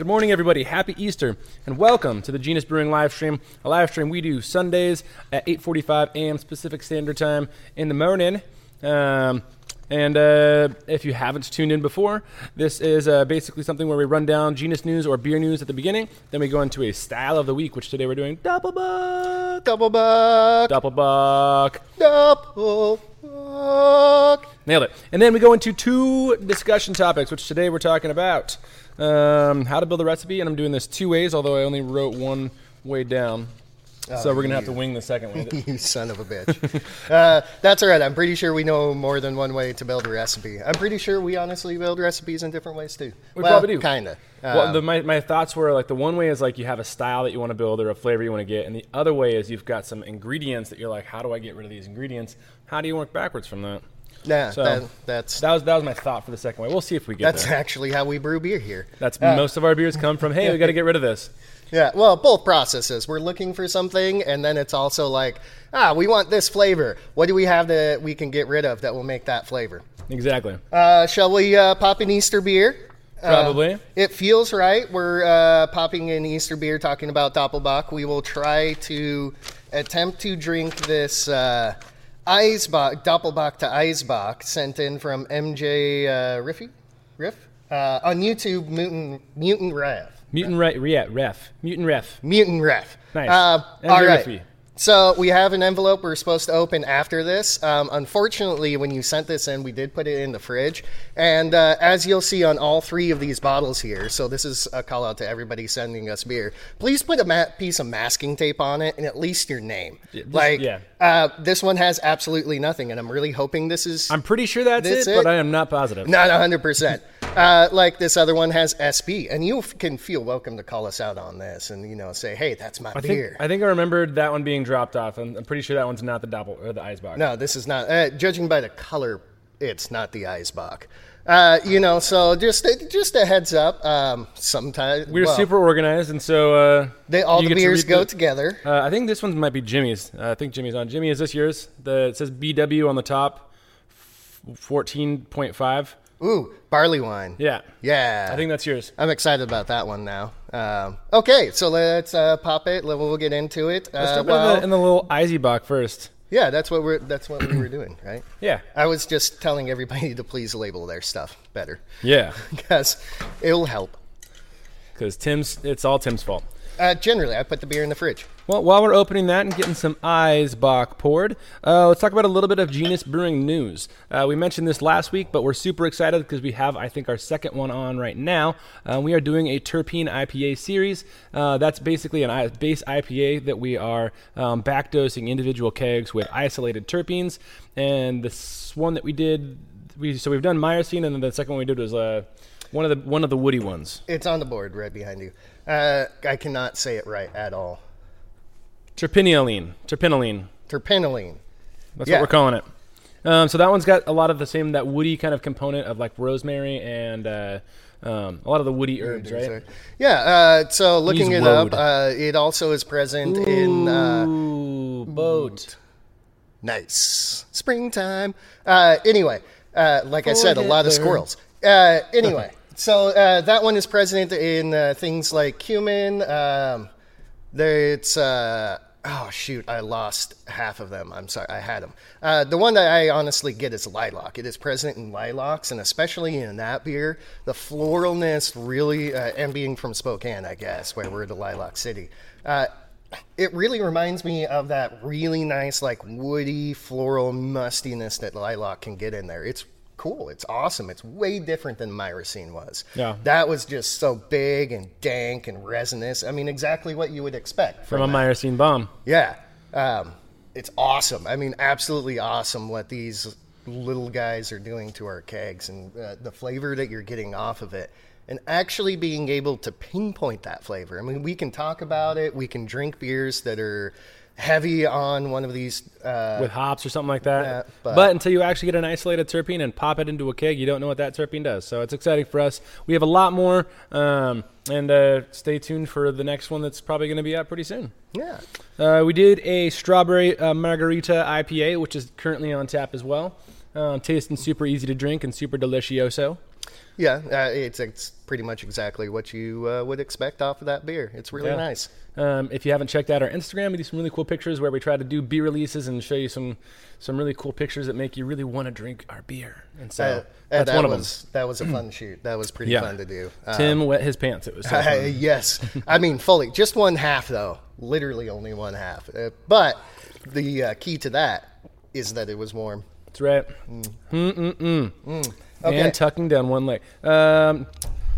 Good morning, everybody. Happy Easter, and welcome to the Genus Brewing live stream. A live stream we do Sundays at 8:45 a.m. Pacific Standard Time in the morning. Um, and uh, if you haven't tuned in before, this is uh, basically something where we run down genus news or beer news at the beginning. Then we go into a style of the week, which today we're doing Doppelbock. Double buck. Doppelbock. Double buck. Nailed it. And then we go into two discussion topics, which today we're talking about um, how to build a recipe. And I'm doing this two ways, although I only wrote one way down. so we're going to have to wing the second way. You son of a bitch. uh, that's all right. I'm pretty sure we know more than one way to build a recipe. I'm pretty sure we honestly build recipes in different ways too. We well, probably do. Kind of. well, the, my, my thoughts were like the one way is like you have a style that you want to build or a flavor you want to get, and the other way is you've got some ingredients that you're like, how do I get rid of these ingredients? How do you work backwards from that? Nah, so- that, that's That was that was my thought for the second way. We'll see if we get that's there. actually how we brew beer here. That's most of our beers come from. Hey, we got to get rid of this. Yeah, well, both processes. We're looking for something, and then it's also like, ah, we want this flavor. What do we have that we can get rid of that will make that flavor? Exactly. Uh, shall we uh, pop an Easter beer? Uh, Probably. it feels right. We're uh, popping an Easter beer, talking about Doppelbock. We will try to attempt to drink this uh, Eisbock, Doppelbock to Eisbock, sent in from MJ uh, Riffy, Riff uh, on YouTube. Mutant Mutant Rev. Mutant re- re- ref. Mutant ref. Mutant Ref. Nice. Uh, all. Riffy. So we have an envelope we're supposed to open after this. Um, unfortunately, when you sent this in, we did put it in the fridge. And uh, as you'll see on all three of these bottles here, so this is a call out to everybody sending us beer. Please put a ma- piece of masking tape on it and at least your name. Yeah, just- like, yeah. Uh, this one has absolutely nothing, and I'm really hoping this is I'm pretty sure that's it, it? but I am not positive. not 100%. Uh, like this other one has SB, and you can feel welcome to call us out on this and, you know, say, hey, that's my I think. I think I remembered that one being dropped off. I'm, I'm pretty sure that one's not the doppel or the Eisbock. No, this is not. Uh, judging by the color, it's not the Eisbock. Uh, you know, so just just a heads up. Um, sometimes We're well, super organized, and so uh, They, all the get to beers go the- together. Uh, I think this one might be Jimmy's. Uh, I think Jimmy's on. Jimmy, is this yours? The it says BW on the top, fourteen point five. Ooh, barley wine. Yeah, Yeah, I think that's yours. I'm excited about that one now. Um, okay, so let's uh, pop it. We'll get into it. Let's Uh, jump well, in, the, in the little first. Yeah, that's what we're that's what we were doing, right? Yeah, I was just telling everybody to please label their stuff better yeah, because it'll help. because Tim's. It's all Tim's fault. Uh, generally, I put the beer in the fridge. Well, while we're opening that and getting some Eisbock poured, uh, let's talk about a little bit of Genus Brewing news. Uh, we mentioned this last week, but we're super excited because we have, I think, our second one on right now. Uh, we are doing a terpene IPA series. Uh, that's basically I- base IPA that we are um, backdosing individual kegs with isolated terpenes. And this one that we did, we so we've done myrcene, and then the second one we did was uh, one of the one of the woody ones, It's on the board right behind you. Uh, I cannot say it right at all. Terpinolene. Terpinolene. Terpenoline. That's Yeah. what we're calling it. Um, so that one's got a lot of the same that woody kind of component of like rosemary and uh, um, a lot of the woody herbs, right? Yeah. Uh, so looking Use it up, uh, it also is present in uh, boat. nice springtime. Uh, anyway, uh, like I said, a lot of squirrels. Uh, anyway, so uh, that one is present in uh, things like cumin. Um, there, it's uh, oh shoot, I lost half of them. I'm sorry, I had them. Uh, the one that I honestly get is lilac. It is present in lilacs, and especially in that beer, the floralness really. Uh, and being from Spokane, I guess, where we're the lilac city. Uh, it really reminds me of that really nice, like woody, floral mustiness that lilac can get in there. It's cool. It's awesome. It's way different than myrcene was. Yeah. That was just so big and dank and resinous. I mean, exactly what you would expect From a that. myrcene bomb. Yeah. Um, it's awesome. I mean, absolutely awesome what these little guys are doing to our kegs and uh, the flavor that you're getting off of it. And actually being able to pinpoint that flavor. I mean, we can talk about it. We can drink beers that are heavy on one of these. Uh, with hops or something like that. Yeah, but, but- until you actually get an isolated terpene and pop it into a keg, you don't know what that terpene does. So it's exciting for us. We have a lot more, um, and uh, stay tuned for the next one that's probably going to be out pretty soon. yeah. Uh, we did a strawberry uh, margarita IPA, which is currently on tap as well. Uh, tasting super easy to drink and super delicioso. Yeah, uh, it's it's pretty much exactly what you uh, would expect off of that beer. It's really Yeah. nice. Um, if you haven't checked out our Instagram, we do some really cool pictures where we try to do beer releases and show you some some really cool pictures that make you really want to drink our beer. And so Uh, uh, that's that one of was that was a fun shoot. That was pretty Yeah. fun to do. them. Uh, Tim wet his pants. It was so yes, I mean fully. Just one half though. Literally only one half. Uh, but the uh, key to that is that it was warm. That's right. Okay. And tucking down one leg. Um,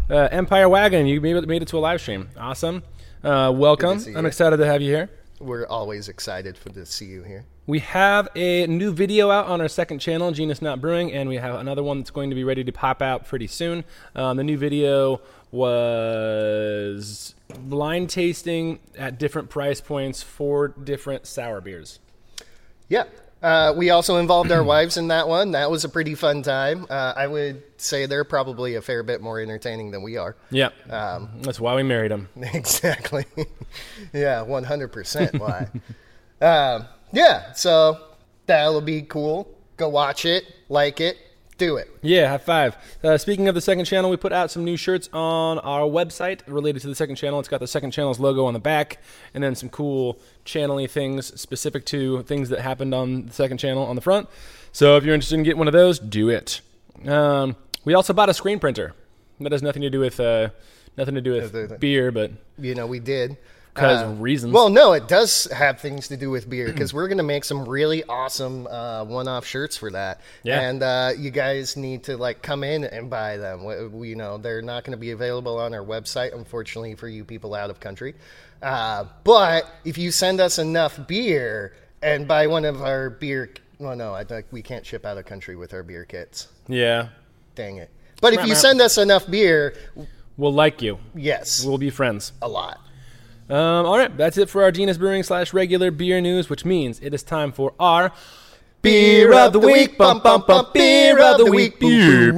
uh, Empire Wagon, you made it, made it to a live stream. Awesome. Uh, welcome. I'm excited to have you here. We're always excited for to see you here. We have a new video out on our second channel, Genus Not Brewing, and we have another one that's going to be ready to pop out pretty soon. Um, the new video was blind tasting at different price points for different sour beers. Yeah. Uh, we also involved our wives in that one. That was a pretty fun time. Uh, I would say they're probably a fair bit more entertaining than we are. Yeah, that's why we married them. Exactly. yeah, 100% why. um, yeah, so that'll be cool. Go watch it, like it, do it. Yeah, high five. Uh, speaking of the second channel, we put out some new shirts on our website related to the second channel. It's got the second channel's logo on the back, and then some cool channely things specific to things that happened on the second channel on the front. So if you're interested in getting one of those, do it. Um, we also bought a screen printer. That has nothing to do with uh, nothing to do with beer, but You know, we did. Because Uh, reasons. Well, no, it does have things to do with beer because we're going to make some really awesome uh, one-off shirts for that. Yeah. And uh, you guys need to like come in and buy them. We, we- you know, they're not going to be available on our website, unfortunately, for you people out of country. Uh, but if you send us enough beer and buy one of our beer, well, no, I think we can't ship out of country with our beer kits. yeah, Dang it. But if you send us enough beer, we'll like you. yes, We'll be friends. a lot. Um, all right, that's it for our Genus Brewing slash regular beer news, which means it is time for our beer of the week. Bum bum bum. Beer of the week. Beer.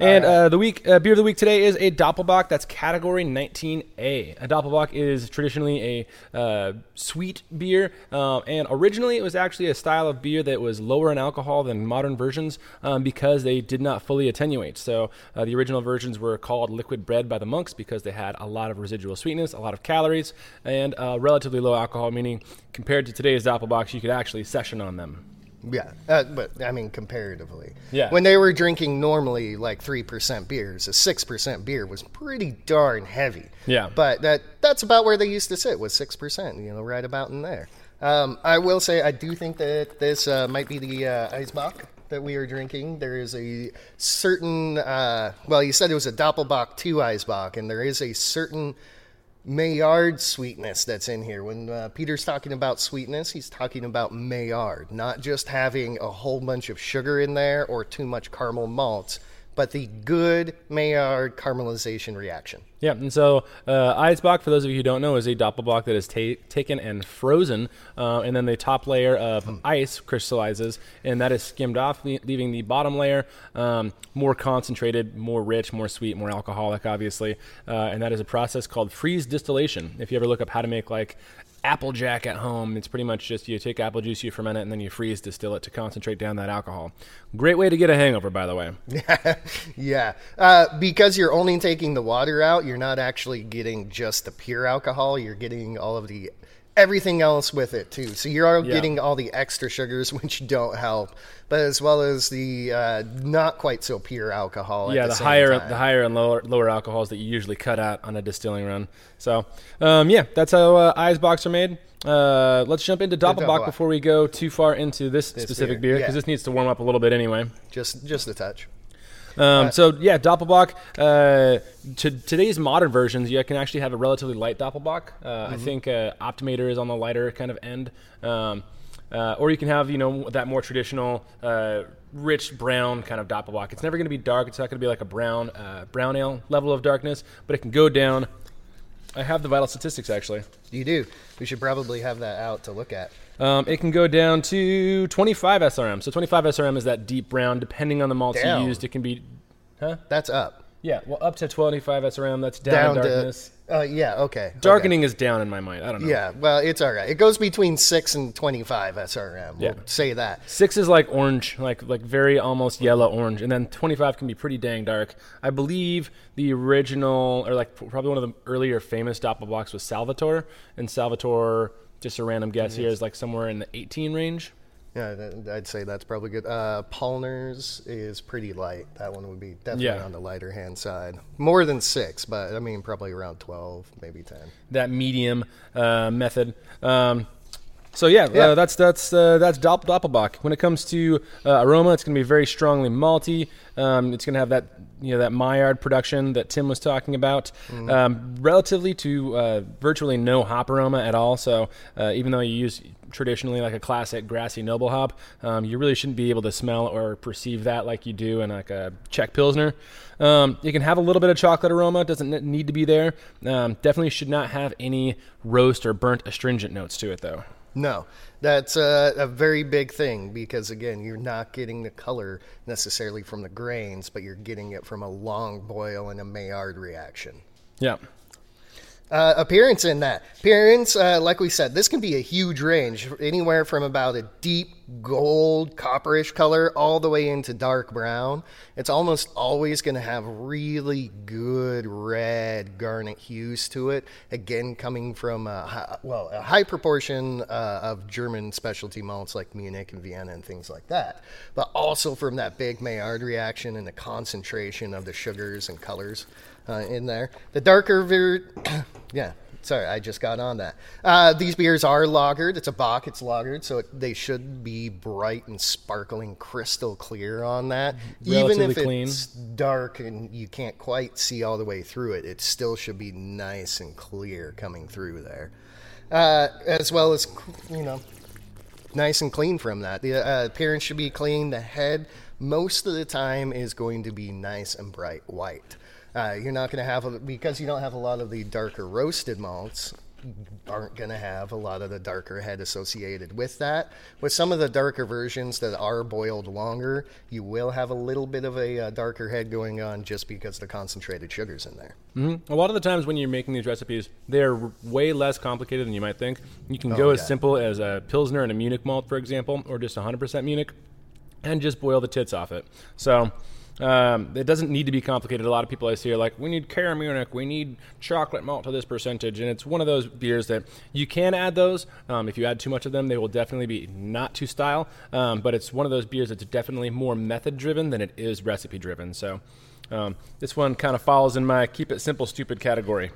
And uh, the week uh, beer of the week today is a Doppelbock. That's category 19A. A Doppelbock is traditionally a uh, sweet beer, um, and originally it was actually a style of beer that was lower in alcohol than modern versions um, because they did not fully attenuate. So uh, the original versions were called liquid bread by the monks because they had a lot of residual sweetness, a lot of calories, and uh, relatively low alcohol. Meaning, compared to today's Doppelbocks, you could actually session on them. Yeah, uh, but I mean comparatively. Yeah. When they were drinking normally like three percent beers, a six percent beer was pretty darn heavy. Yeah. But that that's about where they used to sit was six percent. You know, right about in there. Um, I will say I do think that this uh, might be the uh, Eisbock that we are drinking. There is a certain uh, well, you said it was a Doppelbock two Eisbock, and there is a certain Maillard sweetness that's in here. When uh, Peter's talking about sweetness, he's talking about Maillard, not just having a whole bunch of sugar in there or too much caramel malts, but the good Maillard caramelization reaction. Yeah, and so uh, Eisbock, for those of you who don't know, is a Doppelbock that is ta- taken and frozen, uh, and then the top layer of ice crystallizes, and that is skimmed off, le- leaving the bottom layer um, more concentrated, more rich, more sweet, more alcoholic, obviously. Uh, and that is a process called freeze distillation. If you ever look up how to make like Applejack at home, it's pretty much just you take apple juice, you ferment it, and then you freeze distill it to concentrate down that alcohol. Great way to get a hangover, by the way. yeah, uh, because you're only taking the water out, you're not actually getting just the pure alcohol. You're getting all of the everything else with it too. So you're Yeah. getting all the extra sugars, which don't help, but as well as the uh, not quite so pure alcohol. at yeah, the, the, higher time. the higher and lower lower alcohols that you usually cut out on a distilling run. So, um, yeah, that's how uh, Eisbocks are made. Uh, let's jump into Doppelbock before we go too far into this, specific beer, beer because yeah. this needs to warm up a little bit anyway. just just a touch. Um, so yeah, Doppelbock. Uh, to today's modern versions, you can actually have a relatively light Doppelbock. Uh, I think uh, Optimator is on the lighter kind of end, um, uh, or you can have you know that more traditional, uh, rich brown kind of Doppelbock. It's never going to be dark. It's not going to be like a brown uh, brown ale level of darkness, but it can go down. I have the vital statistics actually. You do. We should probably have that out to look at. Um, it can go down to 25 SRM. So 25 SRM is that deep brown. Depending on the malts Damn. you used, it can be. Huh? That's up. Yeah, well, up to 25 SRM, that's down, Down in to darkness. uh, yeah, okay. okay. Darkening is down in my mind. I don't know. Yeah, well, it's all right. It goes between six and twenty-five SRM. Yeah. We'll say that. Six is like orange, like like very almost yellow orange, and then 25 can be pretty dang dark. I believe the original, or like probably one of the earlier famous Doppelbocks was Salvator, and Salvator, just a random guess here, is like somewhere in the 18 range. Yeah, th- I'd say that's probably good. Uh, Palmer's is pretty light. That one would be definitely Yeah. on the lighter hand side. More than six, but I mean probably around twelve, maybe ten. that medium uh, method. Um, so yeah, Yeah. Uh, that's that's uh, that's Dopp- Doppelbock. When it comes to uh, aroma, it's going to be very strongly malty. Um, it's going to have that you know that Maillard production that Tim was talking about. Um, relatively to uh, virtually no hop aroma at all. So uh, even though you use traditionally like a classic grassy noble hop, um, you really shouldn't be able to smell or perceive that like you do in like a Czech Pilsner. Um, you can have a little bit of chocolate aroma, doesn't need to be there. Um, definitely should not have any roast or burnt astringent notes to it though. No, that's a, a very big thing because again, you're not getting the color necessarily from the grains, but you're getting it from a long boil and a Maillard reaction. Yeah. Uh, appearance in that appearance, uh, like we said, this can be a huge range, anywhere from about a deep gold, copperish color all the way into dark brown. It's almost always going to have really good red garnet hues to it. Again, coming from a, hi- well a high proportion uh, of German specialty malts like Munich and Vienna and things like that, but also from that big Maillard reaction and the concentration of the sugars and colors uh, in there. The darker, ver- yeah. Sorry, I just got on that. Uh, these beers are lagered. It's a Bock. It's lagered, so it, they should be bright and sparkling, crystal clear on that. Even if clean. it's dark and you can't quite see all the way through it, it still should be nice and clear coming through there. Uh, as well as, you know, nice and clean from that. The uh, appearance should be clean. The head, most of the time, is going to be nice and bright white. Uh, you're not going to have a, because you don't have a lot of the darker roasted malts. Aren't going to have a lot of the darker head associated with that. With some of the darker versions that are boiled longer, you will have a little bit of a uh, darker head going on just because the concentrated sugars in there. hmm A lot of the times when you're making these recipes, they're way less complicated than you might think. You can go as Oh, simple as a Pilsner and a Munich malt, for example, or just 100% Munich, and just boil the tits off it. So um, it doesn't need to be complicated. A lot of people I see are like, we need Munich, we need chocolate malt to this percentage. And it's one of those beers that you can add those. Um, if you add too much of them, they will definitely be not to style. Um, but it's one of those beers that's definitely more method driven than it is recipe driven. So um, this one kind of falls in my keep it simple, stupid category.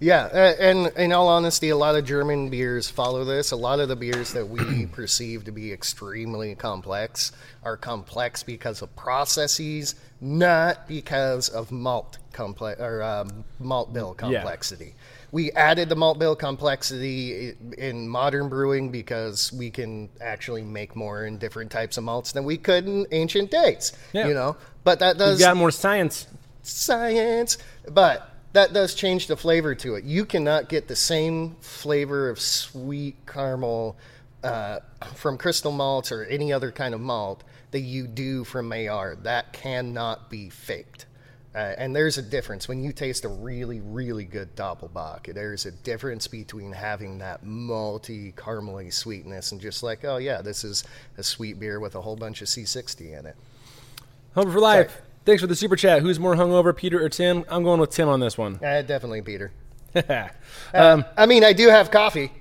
Yeah, and in all honesty, a lot of German beers follow this. A lot of the beers that we perceive to be extremely complex are complex because of processes, not because of malt complex or um, malt bill complexity. We added the malt bill complexity in modern brewing because we can actually make more in different types of malts than we could in ancient days. Yeah. You know, but that does We've got more science. science. But that does change the flavor to it. You cannot get the same flavor of sweet caramel uh, from crystal malts or any other kind of malt that you do from Maillard. That cannot be faked. Uh, and there's a difference when you taste a really, really good Doppelbock. There's a difference between having that malty, caramely sweetness and just like, oh yeah, this is a sweet beer with a whole bunch of C60 in it. Hope for life. Thanks for the super chat. Who's more hungover, Peter or Tim? I'm going with Tim on this one. Uh, definitely, Peter. um, I mean, I do have coffee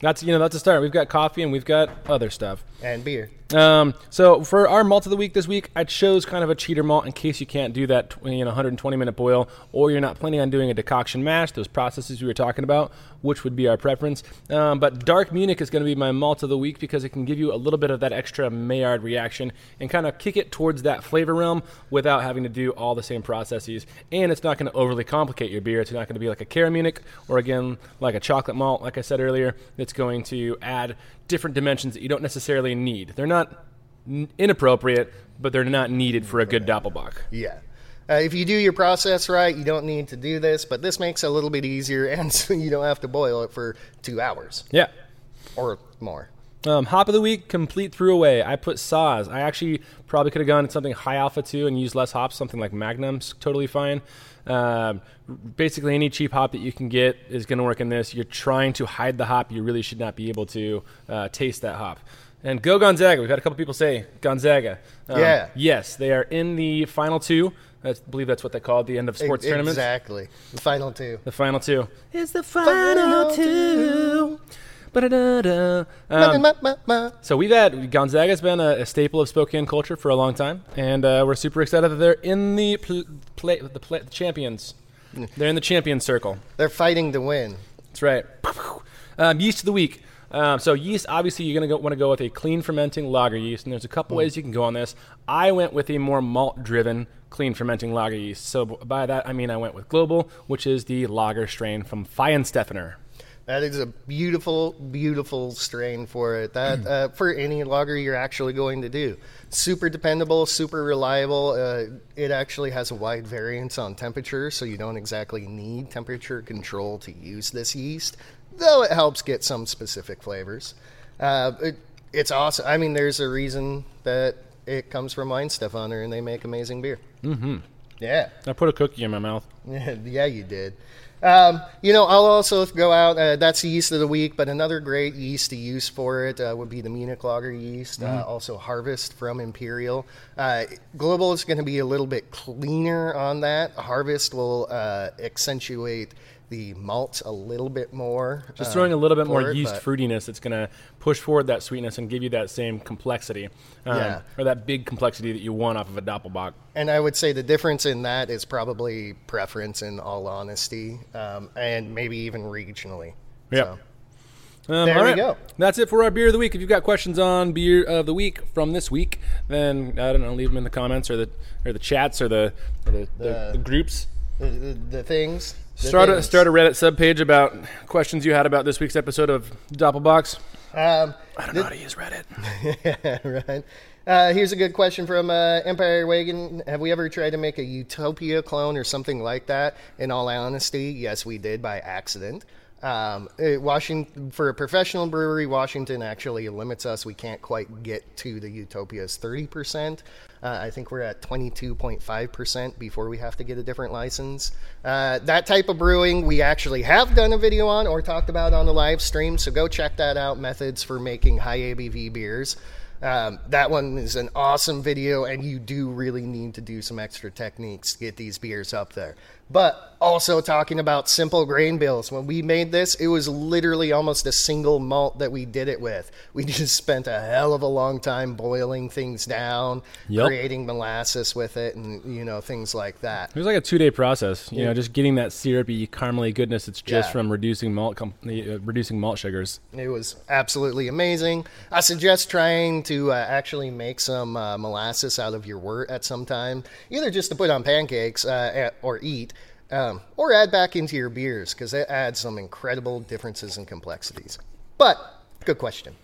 that's you know that's a start. We've got coffee and we've got other stuff. and beer. Um, so for our malt of the week this week, I chose kind of a cheater malt in case you can't do that you know 120 minute boil, or you're not planning on doing a decoction mash. Those processes we were talking about, which would be our preference. Um, but dark Munich is going to be my malt of the week because it can give you a little bit of that extra Maillard reaction and kind of kick it towards that flavor realm without having to do all the same processes. And it's not going to overly complicate your beer. It's not going to be like a Cara Munich or again like a chocolate malt, like I said earlier. It's going to add different dimensions that you don't necessarily need. They're not n- inappropriate, but they're not needed for a good Doppelbock. Yeah. Uh, if you do your process right, you don't need to do this, but this makes it a little bit easier, and so you don't have to boil it for two hours Yeah. or more. Um, hop of the week, complete threw away. I put Saaz. I actually probably could have gone something high alpha too and used less hops. Something like Magnum's totally fine. Um, basically, any cheap hop that you can get is going to work in this. You're trying to hide the hop. You really should not be able to uh, taste that hop. And go Gonzaga. We've had a couple people say Gonzaga. Um, Yeah. Yes, they are in the final two. I believe that's what they call it, the end of sports tournaments. Exactly. The final two. The final two. Is the Final two. Ba-da-da-da. Um, so we've had Gonzaga's been a, a staple of Spokane culture for a long time, and uh, we're super excited that they're in the pl- play, the, play, the champions. They're in the champion circle. They're fighting to win. That's right. Um, yeast of the week. Um, so yeast, obviously, you're going to want to go with a clean fermenting lager yeast, and there's a couple ways you can go on this. I went with a more malt-driven clean fermenting lager yeast. So by that I mean I went with Global, which is the lager strain from Weihenstephaner. That is a beautiful, beautiful strain for it. That uh, for any lager you're actually going to do. Super dependable, super reliable. Uh, it actually has a wide variance on temperature, so you don't exactly need temperature control to use this yeast. Though it helps get some specific flavors. Uh, it, it's awesome. I mean, there's a reason that it comes from Weihenstephaner, and they make amazing beer. Mm-hmm. Yeah. I put a cookie in my mouth. yeah, you did. Um, you know, I'll also go out. Uh, that's the yeast of the week, but another great yeast to use for it uh, would be the Munich Lager yeast. Uh, also, Harvest from Imperial. Uh, Global is going to be a little bit cleaner on that. Harvest will uh, accentuate the malt a little bit more. Just throwing a little bit more it, yeast fruitiness, it's going to push forward that sweetness and give you that same complexity, um, Yeah. or that big complexity that you want off of a Doppelbock. And I would say the difference in that is probably preference, in all honesty, um, and maybe even regionally. Yep. So, Um, There all we go. That's it for our beer of the week. If you've got questions on beer of the week from this week, then I don't know, leave them in the comments or the or the chats or the or the, the, The- the groups. the, the, the things. Start a start a Reddit subpage about questions you had about this week's episode of Doppelbox. Um, I don't know how to use Reddit. right. Uh, here's a good question from uh, Empire Wagon. Have we ever tried to make a Utopia clone or something like that? In all honesty, yes, we did by accident. Um, uh, Washington for a professional brewery, Washington actually limits us. We can't quite get to the Utopia's thirty percent. Uh, I think we're at twenty two point five percent before we have to get a different license. Uh, that type of brewing we actually have done a video on or talked about on the live stream. So go check that out. Methods for making high ABV beers. Um, that one is an awesome video, and you do really need to do some extra techniques to get these beers up there. But also talking about simple grain bills. When we made this, it was literally almost a single malt that we did it with. We just spent a hell of a long time boiling things down, Yep. creating molasses with it, and you know things like that. It was like a two day process. You know, just getting that syrupy caramely goodness. It's just Yeah. from reducing malt com- uh, reducing malt sugars. It was absolutely amazing. I suggest trying to uh, actually make some uh, molasses out of your wort at some time, either just to put on pancakes uh, or eat, um, or add back into your beers because it adds some incredible differences and complexities. But good question.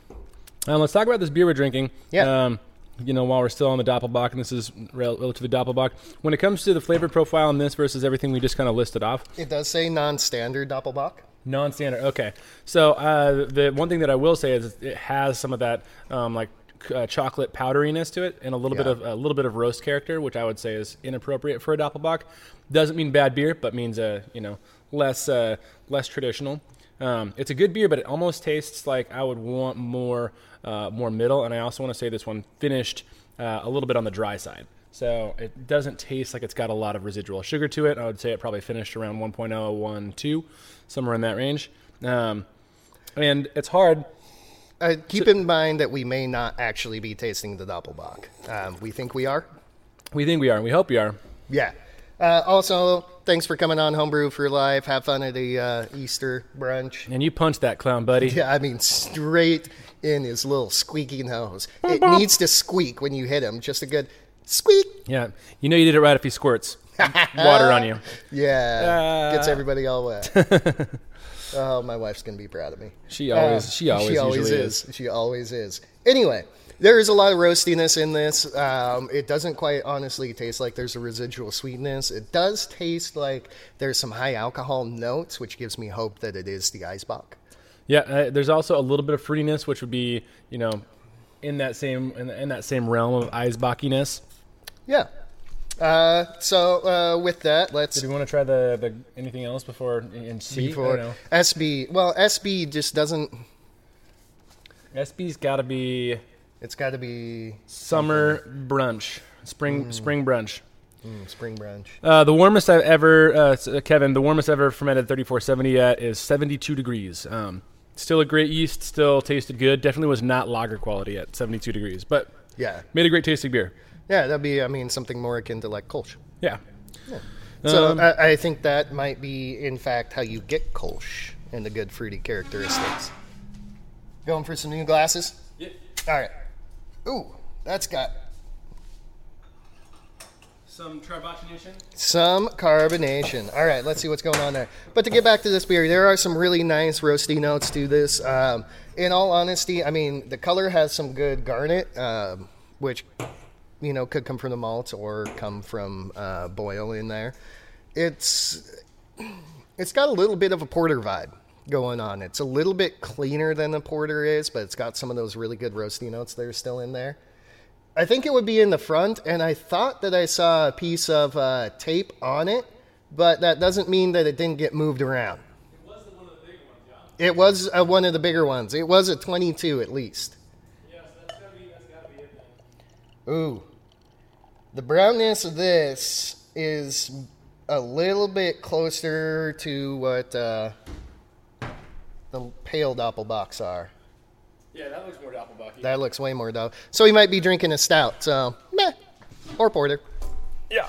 Um, let's talk about this beer we're drinking. Yeah. Um, you know, while we're still on the Doppelbock, and this is rel- relative Doppelbock, when it comes to the flavor profile in this versus everything we just kind of listed off, It does say non-standard Doppelbock. non-standard. Okay, so uh, the one thing that I will say is it has some of that um, like uh, chocolate powderiness to it, and a little bit of a little bit of roast character, which I would say is inappropriate for a Doppelbock. Doesn't mean bad beer, but means uh, you know less uh, less traditional. Um, it's a good beer, but it almost tastes like I would want more uh, more middle. And I also want to say this one finished uh, a little bit on the dry side. So it doesn't taste like it's got a lot of residual sugar to it. I would say it probably finished around 1.012, somewhere in that range. Um, and it's hard. Uh, keep in mind that we may not actually be tasting the Doppelbock. Um, we think we are. We think we are, and we hope we are. Yeah. Uh, also, thanks for coming on Homebrew for Life. Have fun at the uh, Easter brunch. And you punched that clown, buddy. Yeah, I mean, straight in his little squeaky nose. It needs to squeak when you hit him. Just a good squeak. Yeah. You know you did it right if he squirts water on you. Yeah, Uh. gets everybody all wet. oh, my wife's gonna be proud of me. She always, Uh, she always, she always usually is. She always is. Anyway, there is a lot of roastiness in this. Um, it doesn't quite honestly taste like there's a residual sweetness. It does taste like there's some high alcohol notes, which gives me hope that it is the Eisbock. Yeah, uh, there's also a little bit of fruitiness, which would be you know in that same in, in that same realm of Eisbachiness. Yeah. Uh, so uh, with that, let's Do we want to try the, the anything else before in C? I before. SB. Well, SB just doesn't. SB's got to be It's got to be summer brunch, spring spring brunch. mm, spring brunch. Uh, the warmest I've ever, uh, uh, Kevin, the warmest I've ever fermented 3470 at is 72 degrees. Um, still a great yeast, still tasted good. Definitely was not lager quality at 72 degrees, but Yeah. made a great tasting beer. Yeah, that'd be. I mean, something more akin to like Kolsch. Yeah. So Um, I, I think that might be, in fact, how you get Kolsch and the good fruity characteristics. Going for some new glasses. Yeah. All right. Ooh, that's got Some carbonation. some carbonation. All right, let's see what's going on there. But to get back to this beer, there are some really nice roasty notes to this. Um, in all honesty, I mean, the color has some good garnet, um, which you know could come from the malts or come from uh, boil in there. It's it's got a little bit of a porter vibe going on. It's a little bit cleaner than the porter is, but it's got some of those really good roasty notes that are still in there. I think it would be in the front, and I thought that I saw a piece of uh, tape on it, but that doesn't mean that it didn't get moved around. It was one of the bigger ones, John. It was uh, one of the bigger ones. It was a 22 at least. Ooh. The brownness of this is a little bit closer to what uh, the pale doppelbocks are. Yeah, that looks more Doppelbock. That looks way more dope. So he might be drinking a stout, so meh. Or porter. Yeah.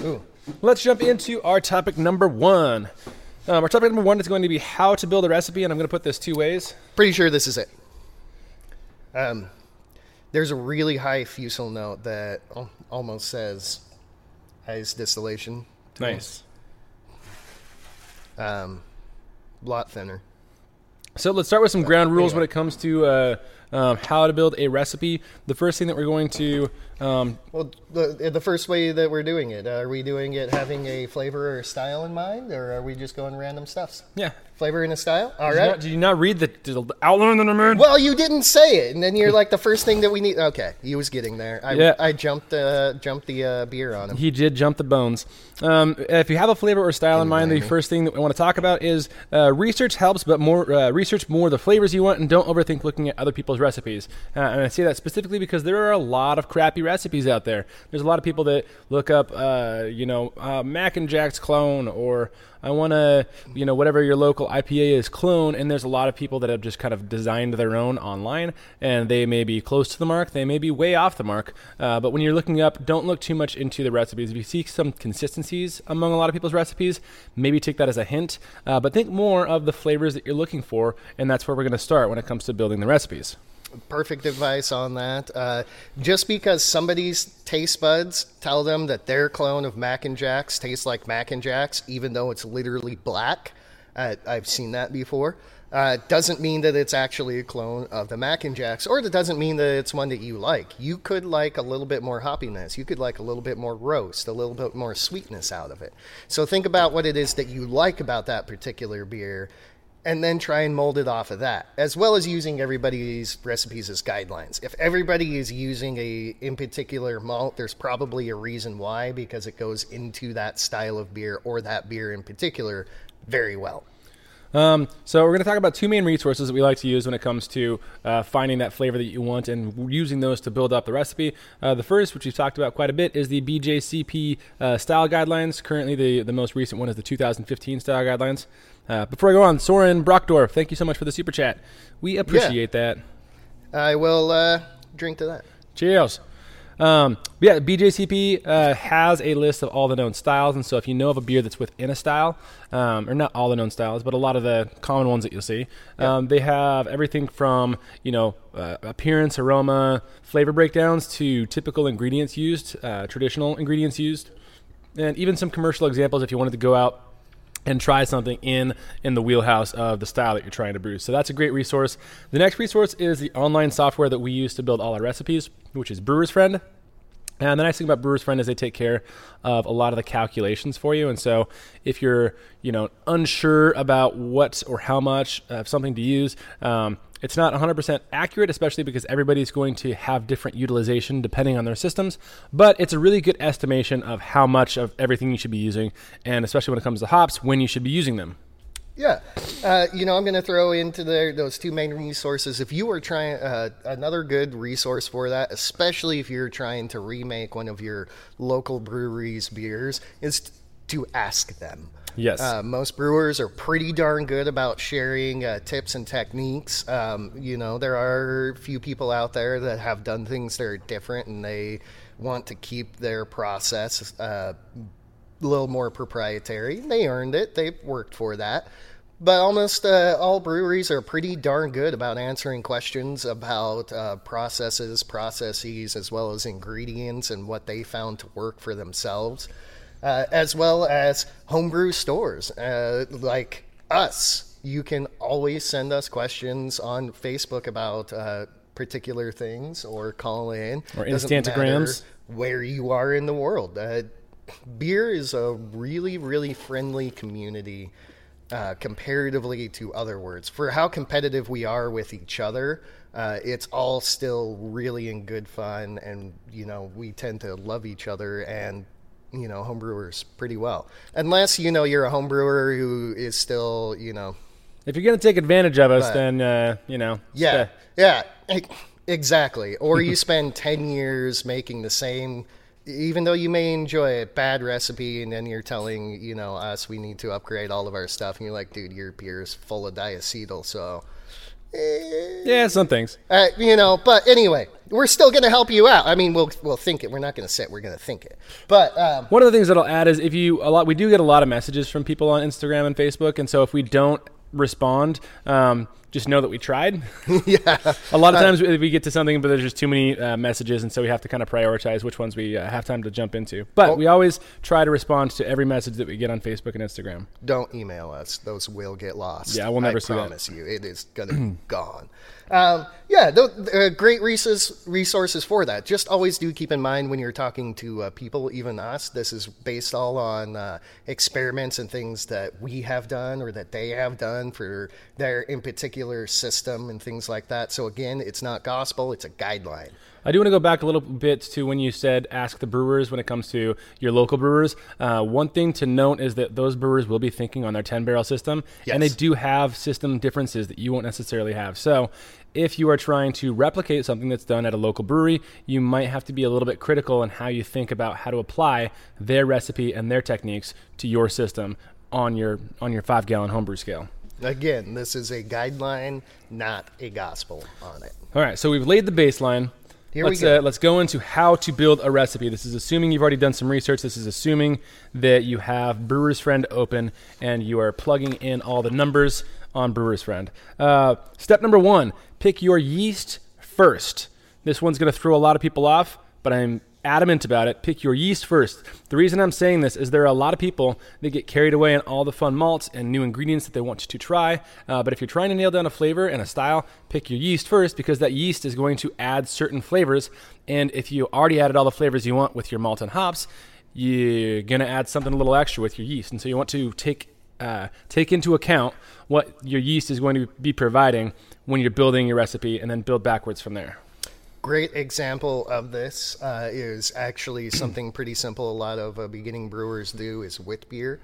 Ooh. Let's jump into our topic number one. Um, our topic number one is going to be how to build a recipe, and I'm going to put this two ways. Pretty sure this is it. Um, there's a really high fusel note that al- almost says ice distillation. Nice. Um, lot thinner. So let's start with some ground rules when it comes to uh, um, how to build a recipe. The first thing that we're going to um, Well, the, the first way that we're doing it, are we doing it having a flavor or style in mind, or are we just going random stuffs? yeah. Flavor and a style? All Did you, not, did you not read the, the outline that I made? Well, you didn't say it, and then you're like the first thing that we need. Okay, he was getting there. I, Yeah. I jumped uh, jumped the uh, beer on him. He did jump the bones. Um, if you have a flavor or style in mind, the first thing that we want to talk about is uh, research helps, but more uh, research more the flavors you want, and don't overthink looking at other people's recipes. Uh, and I say that specifically because there are a lot of crappy recipes out there. There's a lot of people that look up, uh, you know, uh, Mac and Jack's clone, or I want to, you know, whatever your local IPA is clone. And there's a lot of people that have just kind of designed their own online, and they may be close to the mark, they may be way off the mark. Uh, but when you're looking up, don't look too much into the recipes. If you see some consistencies among a lot of people's recipes, maybe take that as a hint. Uh, but think more of the flavors that you're looking for, and that's where we're going to start when it comes to building the recipes. Perfect advice on that. Uh, just because somebody's taste buds tell them that their clone of Mac and Jacks tastes like Mac and Jacks, even though it's literally black, uh, I've seen that before. Uh, doesn't mean that it's actually a clone of the Mac and Jacks, or it doesn't mean that it's one that you like. You could like a little bit more hoppiness. You could like a little bit more roast, a little bit more sweetness out of it. So think about what it is that you like about that particular beer, and then try and mold it off of that, as well as using everybody's recipes as guidelines. If everybody is using a in particular malt, there's probably a reason why, because it goes into that style of beer or that beer in particular very well. Um, so we're going to talk about two main resources that we like to use when it comes to uh, finding that flavor that you want and using those to build up the recipe. Uh, the first, which we've talked about quite a bit, is the BJCP uh, style guidelines. Currently, the, the most recent one is the 2015 style guidelines. Uh, before I go on, Soren Brockdorf, thank you so much for the super chat. We appreciate that. I will uh, drink to that. Cheers. Um, yeah, BJCP uh, has a list of all the known styles, and so if you know of a beer that's within a style, um, or not all the known styles, but a lot of the common ones that you'll see, um, they have everything from you know uh, appearance, aroma, flavor breakdowns to typical ingredients used, uh, traditional ingredients used, and even some commercial examples if you wanted to go out and try something in in the wheelhouse of the style that you're trying to brew. So that's a great resource. The next resource is the online software that we use to build all our recipes, which is Brewer's Friend. And the nice thing about Brewer's Friend is they take care of a lot of the calculations for you. And so if you're, you know, unsure about what or how much of something to use, um, it's not 100% accurate, especially because everybody's going to have different utilization depending on their systems. But it's a really good estimation of how much of everything you should be using, and especially when it comes to hops, when you should be using them. Yeah, uh, you know, I'm going to throw into there those two main resources. If you are trying uh, another good resource for that, especially if you're trying to remake one of your local breweries' beers, is to ask them. Yes. Uh, most brewers are pretty darn good about sharing uh, tips and techniques. Um, you know, there are a few people out there that have done things that are different and they want to keep their process uh, little more proprietary. They earned it, they've worked for that. But almost uh, all breweries are pretty darn good about answering questions about uh, processes, processes, as well as ingredients and what they found to work for themselves uh, as well as homebrew stores uh, like us. You can always send us questions on Facebook about uh, particular things or call in. Or Instantograms. Where you are in the world. Uh, beer is a really, really friendly community. Uh, comparatively to other words, for how competitive we are with each other, uh, it's all still really in good fun, and you know we tend to love each other and you know homebrewers pretty well, unless you know you're a homebrewer who is still you know. If you're going to take advantage of us, but, then uh, you know. Yeah, yeah, exactly. Or you spend ten years making the same even though you may enjoy a bad recipe and then you're telling you know us we need to upgrade all of our stuff and you're like dude your beer is full of diacetyl so yeah, some things. Uh, you know, but anyway, we're still going to help you out. I mean, we'll we'll think it. We're not going to sit. We're going to think it. But um, one of the things that I'll add is if you a lot, we do get a lot of messages from people on Instagram and Facebook, and so if we don't respond, um, just know that we tried. yeah. a lot of uh, times uh, we get to something, but there's just too many uh, messages, and so we have to kind of prioritize which ones we uh, have time to jump into. But we always try to respond to every message that we get on Facebook and Instagram. Don't email us; those will get lost. Yeah, we'll never I see promise you, it is gonna be gone. Um, yeah, uh, great resources, resources for that. Just always do keep in mind when you're talking to uh, people, even us, this is based all on uh, experiments and things that we have done or that they have done for their in particular system and things like that. So, again, it's not gospel, it's a guideline. I do want to go back a little bit to when you said ask the brewers when it comes to your local brewers. Uh, one thing to note is that those brewers will be thinking on their 10 barrel system, yes. and they do have system differences that you won't necessarily have. So if you are trying to replicate something that's done at a local brewery, you might have to be a little bit critical in how you think about how to apply their recipe and their techniques to your system on your on your five gallon homebrew scale. Again, this is a guideline, not a gospel on it. All right, so we've laid the baseline. Here let's, we go. Uh, let's go into how to build a recipe. This is assuming you've already done some research. This is assuming that you have Brewer's Friend open and you are plugging in all the numbers on Brewer's Friend. Uh, step number one pick your yeast first. This one's going to throw a lot of people off, but I'm adamant about it. Pick your yeast first. The reason I'm saying this is there are a lot of people that get carried away in all the fun malts and new ingredients that they want to try. Uh, but if you're trying to nail down a flavor and a style, pick your yeast first because that yeast is going to add certain flavors. And if you already added all the flavors you want with your malt and hops, you're going to add something a little extra with your yeast. And so you want to take uh, take into account what your yeast is going to be providing when you're building your recipe and then build backwards from there. Great example of this uh, is actually something pretty simple. A lot of uh, beginning brewers do is wit beer.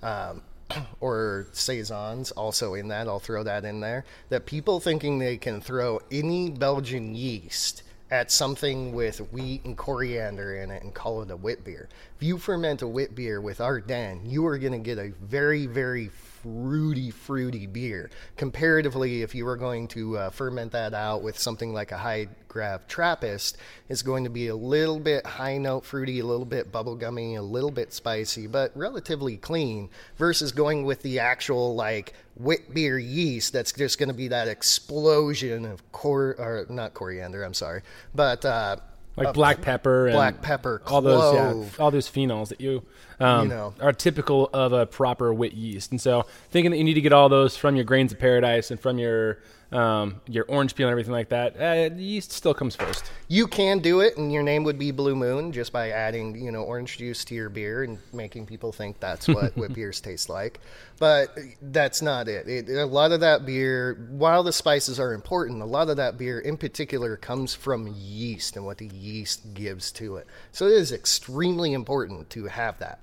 Um, or saisons also in that i'll throw that in there that people thinking they can throw any belgian yeast at something with wheat and coriander in it and call it a wit beer if you ferment a wit beer with Ardenne, you are going to get a very very fruity, fruity beer. Comparatively, if you were going to uh, ferment that out with something like a high grav Trappist, is going to be a little bit high note fruity, a little bit bubblegummy, a little bit spicy, but relatively clean. Versus going with the actual like wit beer yeast, that's just going to be that explosion of cor or not coriander. I'm sorry, but. Uh, like black pepper, and black pepper, all those, yeah, all those phenols that you um, You know. are typical of a proper wit yeast. And so, thinking that you need to get all those from your grains of paradise and from your um, your orange peel and everything like that, uh, yeast still comes first. You can do it, and your name would be Blue Moon just by adding, you know, orange juice to your beer and making people think that's what, what beers taste like. But that's not it. it. A lot of that beer, while the spices are important, a lot of that beer in particular comes from yeast and what the yeast gives to it. So it is extremely important to have that.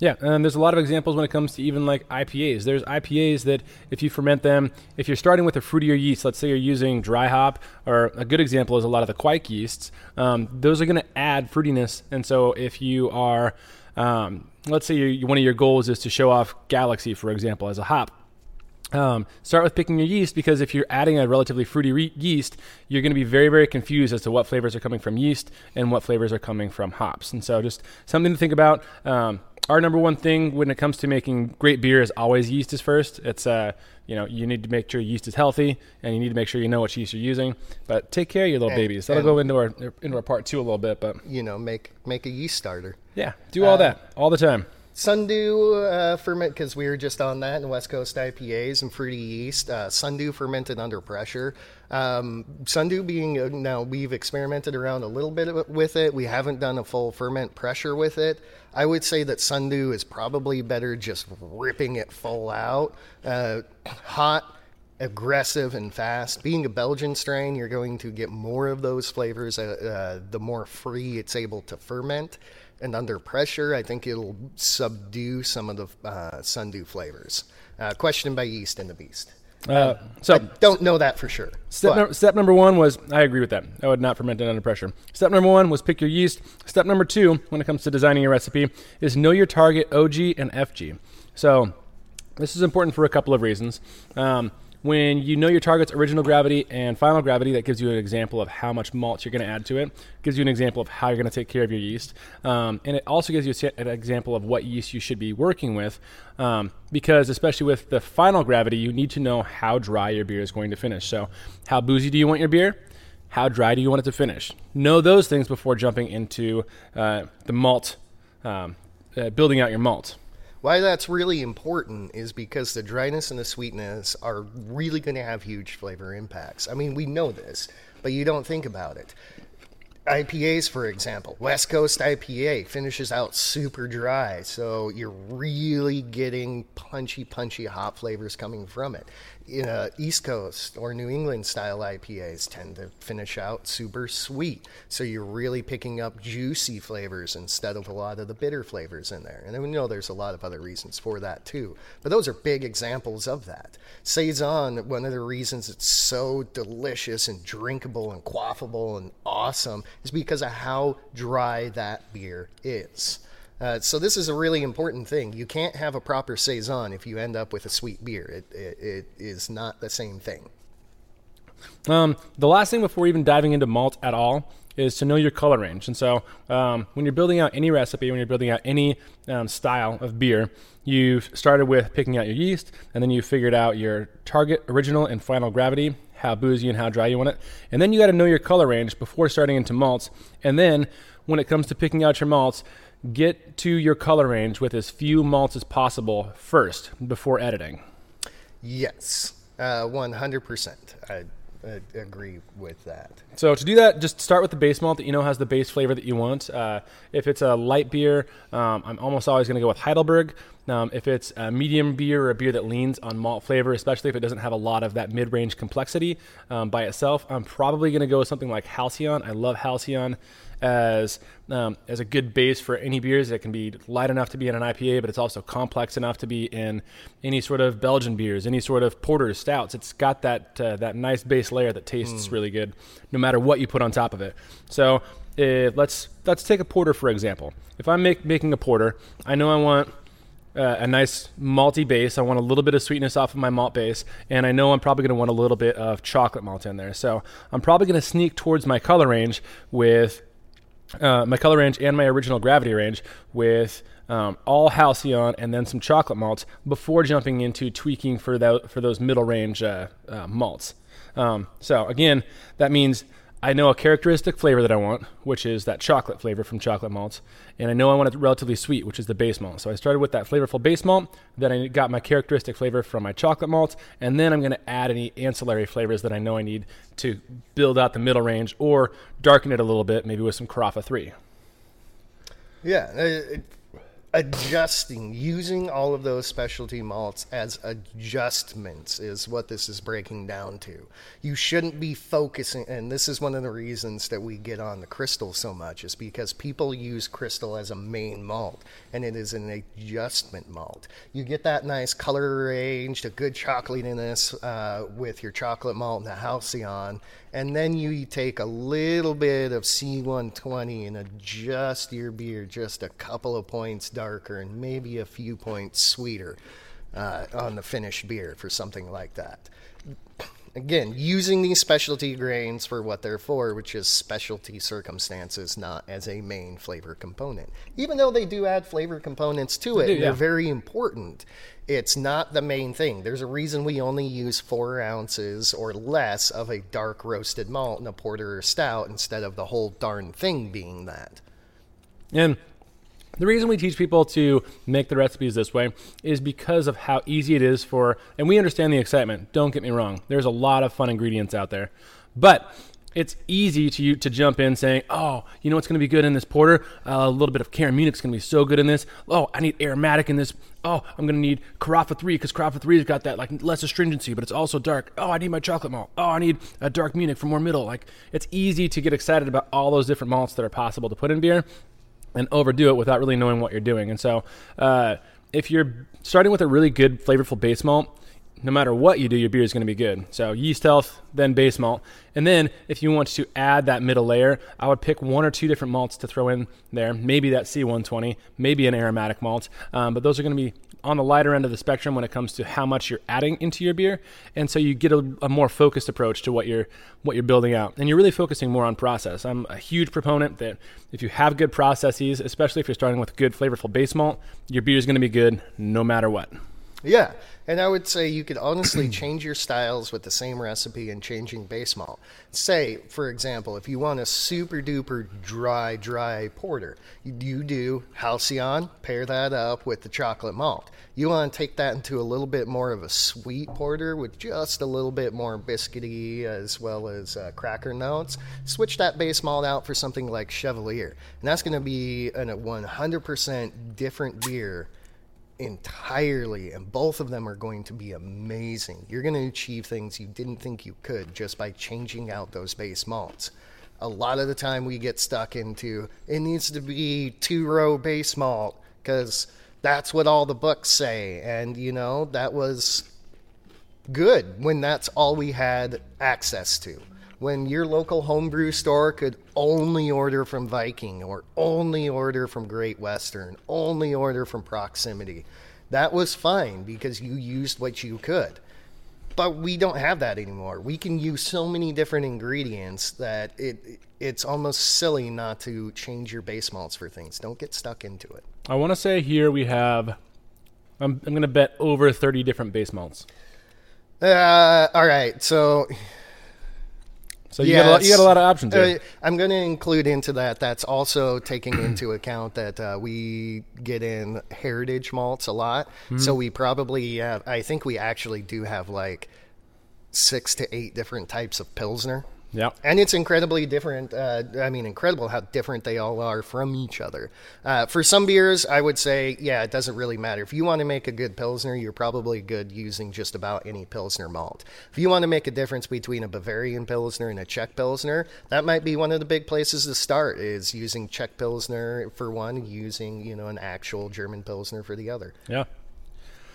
Yeah, and there's a lot of examples when it comes to even like IPAs. There's IPAs that if you ferment them, if you're starting with a fruitier yeast, let's say you're using dry hop, or a good example is a lot of the kveik yeasts. Um, those are going to add fruitiness, and so if you are, um, let's say you one of your goals is to show off Galaxy, for example, as a hop. Um, start with picking your yeast because if you're adding a relatively fruity re- yeast, you're going to be very, very confused as to what flavors are coming from yeast and what flavors are coming from hops. And so, just something to think about. Um, our number one thing when it comes to making great beer is always yeast is first. It's uh, you know, you need to make sure yeast is healthy, and you need to make sure you know what yeast you're using. But take care of your little And- babies. That'll go into our into our part two a little bit, but You know, make make a yeast starter. yeah, do all that all the time. Sundew uh, ferment because we were just on that in West Coast IPAs and fruity yeast. Uh, Sundew fermented under pressure. Um, Sundew being uh, now we've experimented around a little bit with it. We haven't done a full ferment pressure with it. I would say that Sundew is probably better just ripping it full out. Uh, hot aggressive and fast. Being a Belgian strain, you're going to get more of those flavors uh, uh, the more free it's able to ferment. And under pressure, I think it'll subdue some of the uh, sundew flavors. Uh, questioned by yeast and the beast. Uh, so I don't know that for sure. Step, num- step number one was I agree with that. I would not ferment it under pressure. Step number one was pick your yeast. Step number two, when it comes to designing your recipe, is know your target OG and FG. So this is important for a couple of reasons. Um, when you know your target's original gravity and final gravity, that gives you an example of how much malt you're going to add to it. Gives you an example of how you're going to take care of your yeast, um, and it also gives you an example of what yeast you should be working with. Um, because especially with the final gravity, you need to know how dry your beer is going to finish. So, how boozy do you want your beer? How dry do you want it to finish? Know those things before jumping into uh, the malt, um, uh, building out your malt. Why that's really important is because the dryness and the sweetness are really going to have huge flavor impacts. I mean, we know this, but you don't think about it. IPAs, for example, West Coast IPA finishes out super dry, so you're really getting punchy, punchy hop flavors coming from it. In uh, East Coast or New England style IPAs tend to finish out super sweet, so you're really picking up juicy flavors instead of a lot of the bitter flavors in there. And we know there's a lot of other reasons for that too, but those are big examples of that. Saison, one of the reasons it's so delicious and drinkable and quaffable and awesome is because of how dry that beer is. Uh, so this is a really important thing. You can't have a proper saison if you end up with a sweet beer. It, it, it is not the same thing. Um, the last thing before even diving into malt at all is to know your color range. And so, um, when you're building out any recipe, when you're building out any um, style of beer, you've started with picking out your yeast, and then you figured out your target, original, and final gravity, how boozy and how dry you want it. And then you got to know your color range before starting into malts. And then, when it comes to picking out your malts, get to your color range with as few malts as possible first before editing. Yes, uh, 100%. I, I agree with that. So to do that, just start with the base malt that you know has the base flavor that you want. Uh, if it's a light beer, um, I'm almost always going to go with Heidelberg. Um, if it's a medium beer or a beer that leans on malt flavor, especially if it doesn't have a lot of that mid-range complexity um, by itself, I'm probably going to go with something like Halcyon. I love Halcyon as um, as a good base for any beers. It can be light enough to be in an IPA, but it's also complex enough to be in any sort of Belgian beers, any sort of porters, stouts. It's got that uh, that nice base layer that tastes really good, no matter what you put on top of it. So uh, let's let's take a porter for example. If I'm make, making a porter, I know I want uh, a nice malty base. I want a little bit of sweetness off of my malt base, and I know I'm probably going to want a little bit of chocolate malt in there. So I'm probably going to sneak towards my color range with uh, my color range and my original gravity range with um, all halcyon and then some chocolate malts before jumping into tweaking for that for those middle range uh, uh, malts. Um, so again, that means I know a characteristic flavor that I want, which is that chocolate flavor from chocolate malts, and I know I want it relatively sweet, which is the base malt. So I started with that flavorful base malt, then I got my characteristic flavor from my chocolate malt, and then I'm going to add any ancillary flavors that I know I need to build out the middle range or darken it a little bit, maybe with some Carafa 3. Yeah, uh, adjusting, using all of those specialty malts as adjustments is what this is breaking down to. You shouldn't be focusing, and this is one of the reasons that we get on the crystal so much, is because people use crystal as a main malt, and it is an adjustment malt. You get that nice color range, a good chocolatiness uh, with your chocolate malt and the Halcyon, and then you take a little bit of C120 and adjust your beer just a couple of points darker and maybe a few points sweeter uh, on the finished beer for something like that. Again, using these specialty grains for what they're for, which is specialty circumstances, not as a main flavor component. Even though they do add flavor components to it, do, yeah. they're very important it's not the main thing. There's a reason we only use four ounces or less of a dark roasted malt in a porter or stout instead of the whole darn thing being that. And the reason we teach people to make the recipes this way is because of how easy it is for, and we understand the excitement. Don't get me wrong. There's a lot of fun ingredients out there. But it's easy to you to jump in saying, "Oh, you know what's going to be good in this porter? Uh, a little bit of CaraMunich's going to be so good in this. Oh, I need aromatic in this. Oh, I'm going to need Carafa three because Carafa three has got that like less astringency, but it's also dark. Oh, I need my chocolate malt. Oh, I need a dark Munich for more middle. Like it's easy to get excited about all those different malts that are possible to put in beer, and overdo it without really knowing what you're doing. And so, uh, if you're starting with a really good flavorful base malt no matter what you do, your beer is going to be good. So yeast health, then base malt. And then if you want to add that middle layer, I would pick one or two different malts to throw in there. Maybe that C120, maybe an aromatic malt. Um, but those are going to be on the lighter end of the spectrum when it comes to how much you're adding into your beer, and so you get a, a, more focused approach to what you're what you're building out, and you're really focusing more on process. I'm a huge proponent that if you have good processes, especially if you're starting with good flavorful base malt, your beer is going to be good no matter what. Yeah, and I would say you could honestly change your styles with the same recipe and changing base malt. Say, for example, if you want a super duper dry, dry porter, you do Halcyon, pair that up with the chocolate malt. You want to take that into a little bit more of a sweet porter with just a little bit more biscuity as well as uh, cracker notes. Switch that base malt out for something like Chevallier, and that's going to be a 100% different beer entirely, and both of them are going to be amazing. You're going to achieve things you didn't think you could just by changing out those base malts. A lot of the time, we get stuck into it needs to be two row base malt because that's what all the books say, and you know that was good when that's all we had access to when your local homebrew store could only order from Viking or only order from Great Western, only order from Proximity. That was fine because you used what you could. But we don't have that anymore. We can use so many different ingredients that it it's almost silly not to change your base malts for things. Don't get stuck into it. I want to say here we have I'm I'm going to bet over 30 different base malts. Uh, all right. So so you, yes. got, a lot, you got a lot of options uh, I'm going to include into that. That's also taking into account that uh, we get in heritage malts a lot. Mm-hmm. So we probably have, I think we actually do have like six to eight different types of Pilsner. Yeah. And it's incredibly different. Uh, I mean, incredible how different they all are from each other. Uh, for some beers, I would say, yeah, it doesn't really matter. If you want to make a good Pilsner, you're probably good using just about any Pilsner malt. If you want to make a difference between a Bavarian Pilsner and a Czech Pilsner, that might be one of the big places to start is using Czech Pilsner for one, using, you know, an actual German Pilsner for the other. Yeah.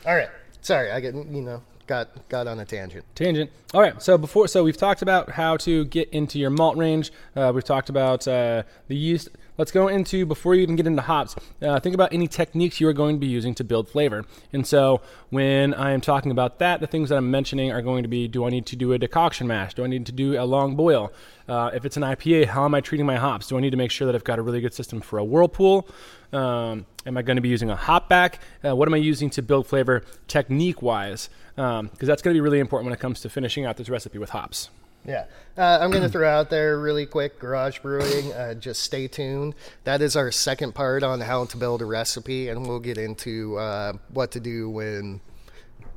All right. Sorry, I get, you know, got got on a tangent. Tangent. All right. So before, so we've talked about how to get into your malt range. Uh, we've talked about uh, the yeast. Let's go into before you even get into hops. Uh, think about any techniques you are going to be using to build flavor. And so when I am talking about that, the things that I'm mentioning are going to be: Do I need to do a decoction mash? Do I need to do a long boil? Uh, if it's an IPA, how am I treating my hops? Do I need to make sure that I've got a really good system for a whirlpool? Um, am I going to be using a hop back? Uh, what am I using to build flavor technique wise? Because um, that's going to be really important when it comes to finishing out this recipe with hops. Yeah. Uh, I'm going to throw out there really quick garage brewing. Uh, just stay tuned. That is our second part on how to build a recipe, and we'll get into uh, what to do when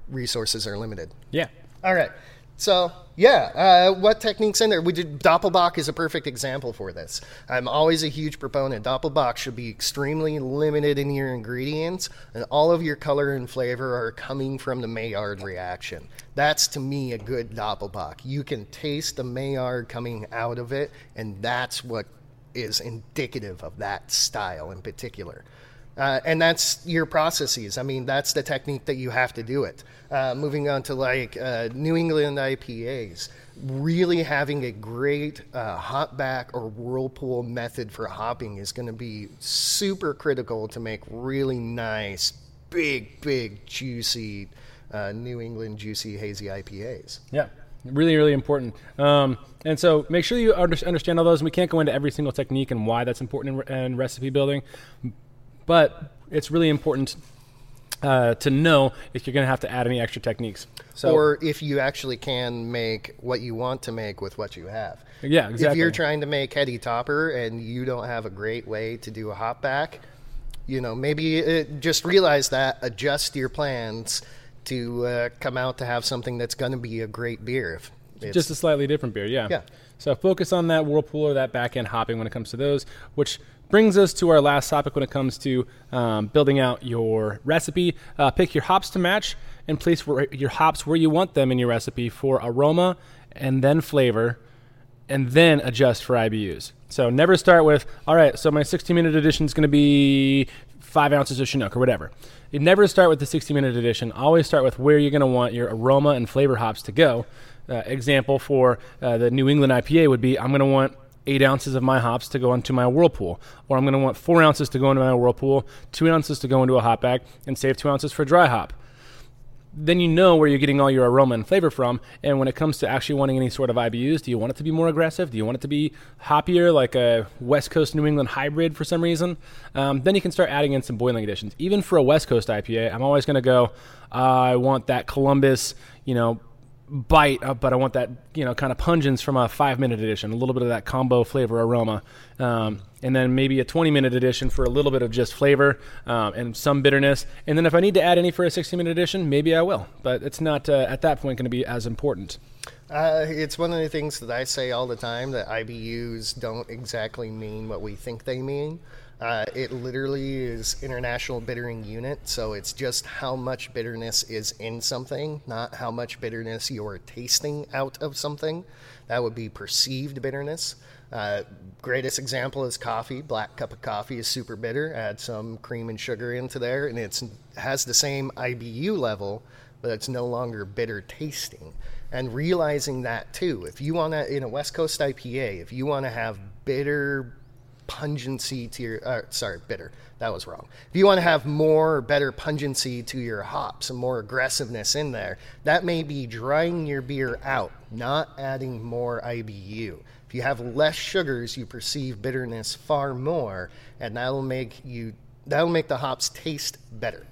resources are limited. Yeah. All right. So yeah, uh, what techniques in there? We did Doppelbock is a perfect example for this. I'm always a huge proponent. Doppelbock should be extremely limited in your ingredients, and all of your color and flavor are coming from the Maillard reaction. That's to me a good Doppelbock. You can taste the Maillard coming out of it, and that's what is indicative of that style in particular. Uh, and that's your processes. I mean, that's the technique that you have to do it. Uh, moving on to like uh, New England IPAs, really having a great uh, hopback or whirlpool method for hopping is going to be super critical to make really nice, big, big, juicy uh, New England juicy hazy IPAs. Yeah. Really, really important. Um, and so make sure you understand all those. And we can't go into every single technique and why that's important in, in recipe building but it's really important uh, to know if you're going to have to add any extra techniques. So, or if you actually can make what you want to make with what you have. Yeah, exactly. If you're trying to make heady topper and you don't have a great way to do a hop back, you know, maybe it, just realize that, adjust your plans to uh, come out to have something that's going to be a great beer. just a slightly different beer, yeah. Yeah. So focus on that whirlpool or that back end hopping when it comes to those, which brings us to our last topic when it comes to um, building out your recipe. Uh, pick your hops to match and place your hops where you want them in your recipe for aroma and then flavor, and then adjust for IBUs. So never start with, all right, so my 60 minute edition is going to be five ounces of Chinook or whatever. You never start with the 60 minute edition. Always start with where you're going to want your aroma and flavor hops to go. Uh, example for uh, the New England IPA would be I'm going to want eight ounces of my hops to go into my whirlpool, or I'm going to want four ounces to go into my whirlpool, two ounces to go into a hop bag, and save two ounces for dry hop. Then you know where you're getting all your aroma and flavor from. And when it comes to actually wanting any sort of IBUs, do you want it to be more aggressive? Do you want it to be hoppier, like a West Coast New England hybrid for some reason? Um, then you can start adding in some boiling additions. Even for a West Coast IPA, I'm always going to go, uh, I want that Columbus, you know, bite, uh, but I want that you know kind of pungence from a five minute edition, a little bit of that combo flavor aroma, um, and then maybe a 20 minute edition for a little bit of just flavor um, and some bitterness. And then if I need to add any for a 60 minute edition, maybe I will, but it's not uh, at that point going to be as important. Uh, it's one of the things that I say all the time that IBUs don't exactly mean what we think they mean. Uh, it literally is international bittering unit, so it's just how much bitterness is in something, not how much bitterness you're tasting out of something. That would be perceived bitterness. Uh, greatest example is coffee. Black cup of coffee is super bitter. Add some cream and sugar into there, and it has the same IBU level, but it's no longer bitter tasting. And realizing that too, if you want to, in a West Coast IPA, if you want to have bitter pungency to your uh, sorry bitter. That was wrong. If you want to have more better pungency to your hops and more aggressiveness in there that may be drying your beer out not adding more ibu if you have less sugars you perceive bitterness far more and that'll make you that'll make the hops taste better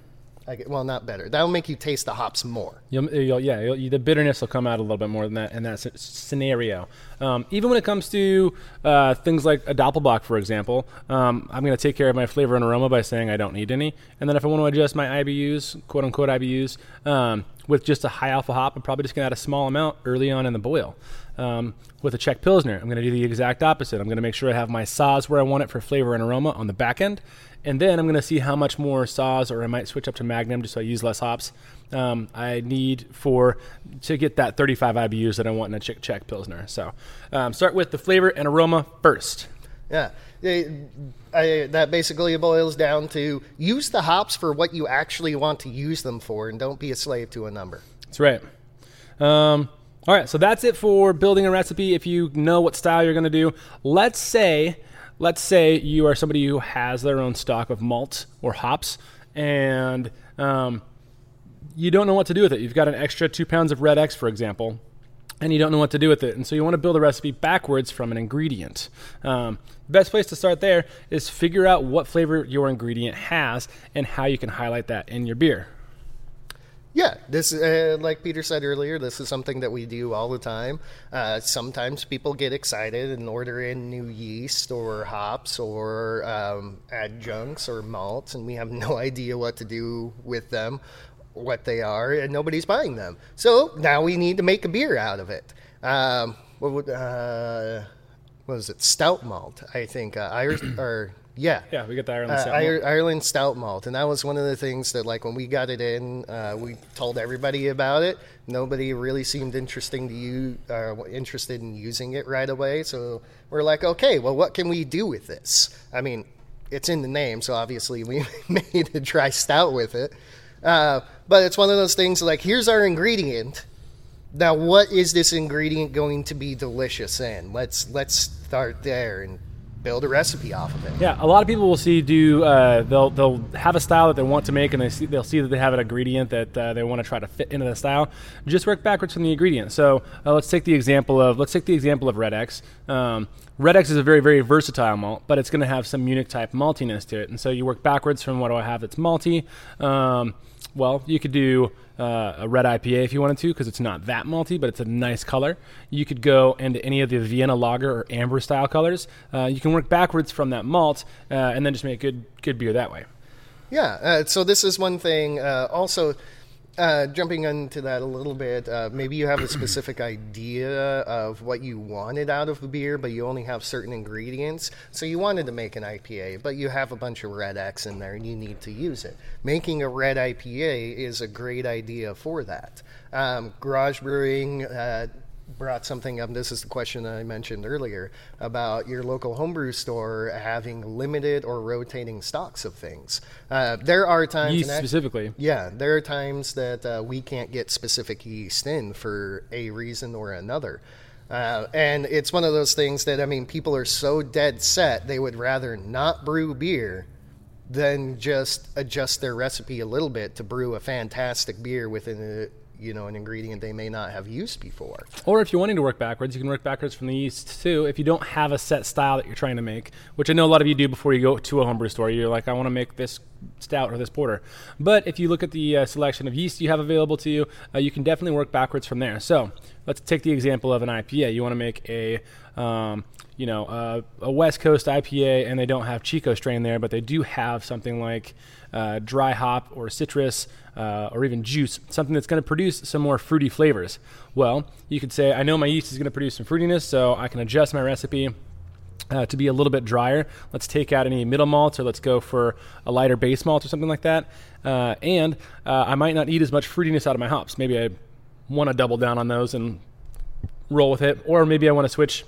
well, not better. That'll make you taste the hops more. You'll, you'll, yeah, you'll, the bitterness will come out a little bit more than that in that scenario. Um, even when it comes to uh, things like a Doppelbock, for example, um, I'm going to take care of my flavor and aroma by saying I don't need any. And then if I want to adjust my IBUs, quote unquote IBUs, um, with just a high alpha hop, I'm probably just going to add a small amount early on in the boil. Um, with a Czech Pilsner, I'm going to do the exact opposite. I'm going to make sure I have my Saaz where I want it for flavor and aroma on the back end, and then I'm going to see how much more Saaz, or I might switch up to Magnum just so I use less hops. Um, I need for to get that 35 IBUs that I want in a Czech, Czech Pilsner. So um, start with the flavor and aroma first. Yeah. I, that basically boils down to use the hops for what you actually want to use them for and don't be a slave to a number. That's right. Um, all right, so that's it for building a recipe. If you know what style you're going to do, let's say let's say you are somebody who has their own stock of malt or hops and um, you don't know what to do with it. You've got an extra two pounds of Red X, for example, and you don't know what to do with it. And so you want to build a recipe backwards from an ingredient. Um, best place to start there is figure out what flavor your ingredient has and how you can highlight that in your beer. Yeah, this uh, like Peter said earlier. This is something that we do all the time. Uh, sometimes people get excited and order in new yeast or hops or um, adjuncts or malts, and we have no idea what to do with them, what they are, and nobody's buying them. So now we need to make a beer out of it. Um, what would uh, what was it? Stout malt, I think. Uh, Irish or yeah. Yeah, we got the Ireland Uh, stout malt. Ireland stout malt, and that was one of the things that, like, when we got it in, uh, we told everybody about it. Nobody really seemed interesting to you, uh, interested in using it right away. So we're like, okay, well, what can we do with this? I mean, it's in the name, so obviously we made a dry stout with it. Uh, but it's one of those things like, here's our ingredient. Now, what is this ingredient going to be delicious in? Let's let's start there and build a recipe off of it. Yeah, a lot of people will see do uh, they'll they'll have a style that they want to make, and they see, they'll see that they have an ingredient that uh, they want to try to fit into the style. Just work backwards from the ingredient. So uh, let's take the example of let's take the example of Red X. Um, Red X is a very very versatile malt, but it's going to have some Munich type maltiness to it, and so you work backwards from what do I have that's malty. Um, well, you could do uh, a red IPA if you wanted to, because it's not that malty, but it's a nice color. You could go into any of the Vienna Lager or Amber style colors. Uh, you can work backwards from that malt, uh, and then just make good good beer that way. Yeah. Uh, so this is one thing. Uh, also, uh, jumping into that a little bit, uh, maybe you have a specific idea of what you wanted out of a beer, but you only have certain ingredients. So you wanted to make an IPA, but you have a bunch of Red X in there and you need to use it. Making a red IPA is a great idea for that. Um, garage brewing. Uh, brought something up. This is the question I mentioned earlier about your local homebrew store having limited or rotating stocks of things. Uh, there are times, Yeast specifically. yeah, there are times that uh, we can't get specific yeast in for a reason or another. Uh, and it's one of those things that, I mean, people are so dead set, they would rather not brew beer than just adjust their recipe a little bit to brew a fantastic beer within a, you know, an ingredient they may not have used before. Or if you're wanting to work backwards, you can work backwards from the yeast too. If you don't have a set style that you're trying to make, which I know a lot of you do before you go to a homebrew store, you're like, I want to make this stout or this porter. But if you look at the uh, selection of yeast you have available to you, uh, you can definitely work backwards from there. So let's take the example of an IPA. You want to make a um, you know, uh, a West Coast IPA, and they don't have Chico strain there, but they do have something like uh, dry hop or citrus uh, or even juice, something that's going to produce some more fruity flavors. Well, you could say, I know my yeast is going to produce some fruitiness, so I can adjust my recipe. Uh, to be a little bit drier, let's take out any middle malts, or let's go for a lighter base malt or something like that. Uh, and uh, I might not eat as much fruitiness out of my hops. Maybe I want to double down on those and roll with it, or maybe I want to switch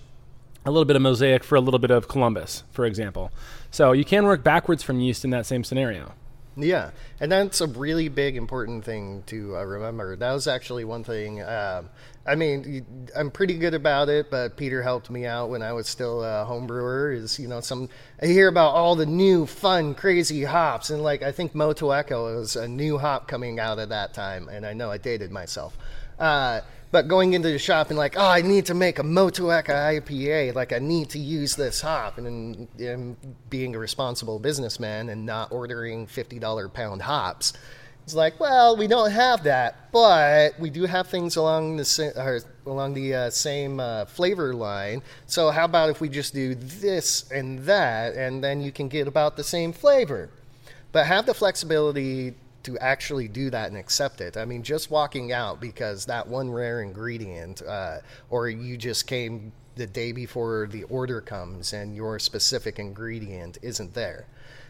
a little bit of mosaic for a little bit of Columbus, for example. So you can work backwards from yeast in that same scenario. Yeah, and that's a really big important thing to uh, remember. That was actually one thing. Um, I mean, I'm pretty good about it, but Peter helped me out when I was still a home brewer. Is you know some I hear about all the new fun, crazy hops, and like I think Motueka was a new hop coming out at that time, and I know I dated myself. Uh, but going into the shop and like, oh, I need to make a Motueka IPA. Like, I need to use this hop, and, and being a responsible businessman and not ordering fifty dollar pound hops. It's like, well, we don't have that, but we do have things along the sa- or along the uh, same uh, flavor line. So how about if we just do this and that, and then you can get about the same flavor, but have the flexibility to actually do that and accept it. I mean, just walking out because that one rare ingredient, uh, or you just came the day before the order comes and your specific ingredient isn't there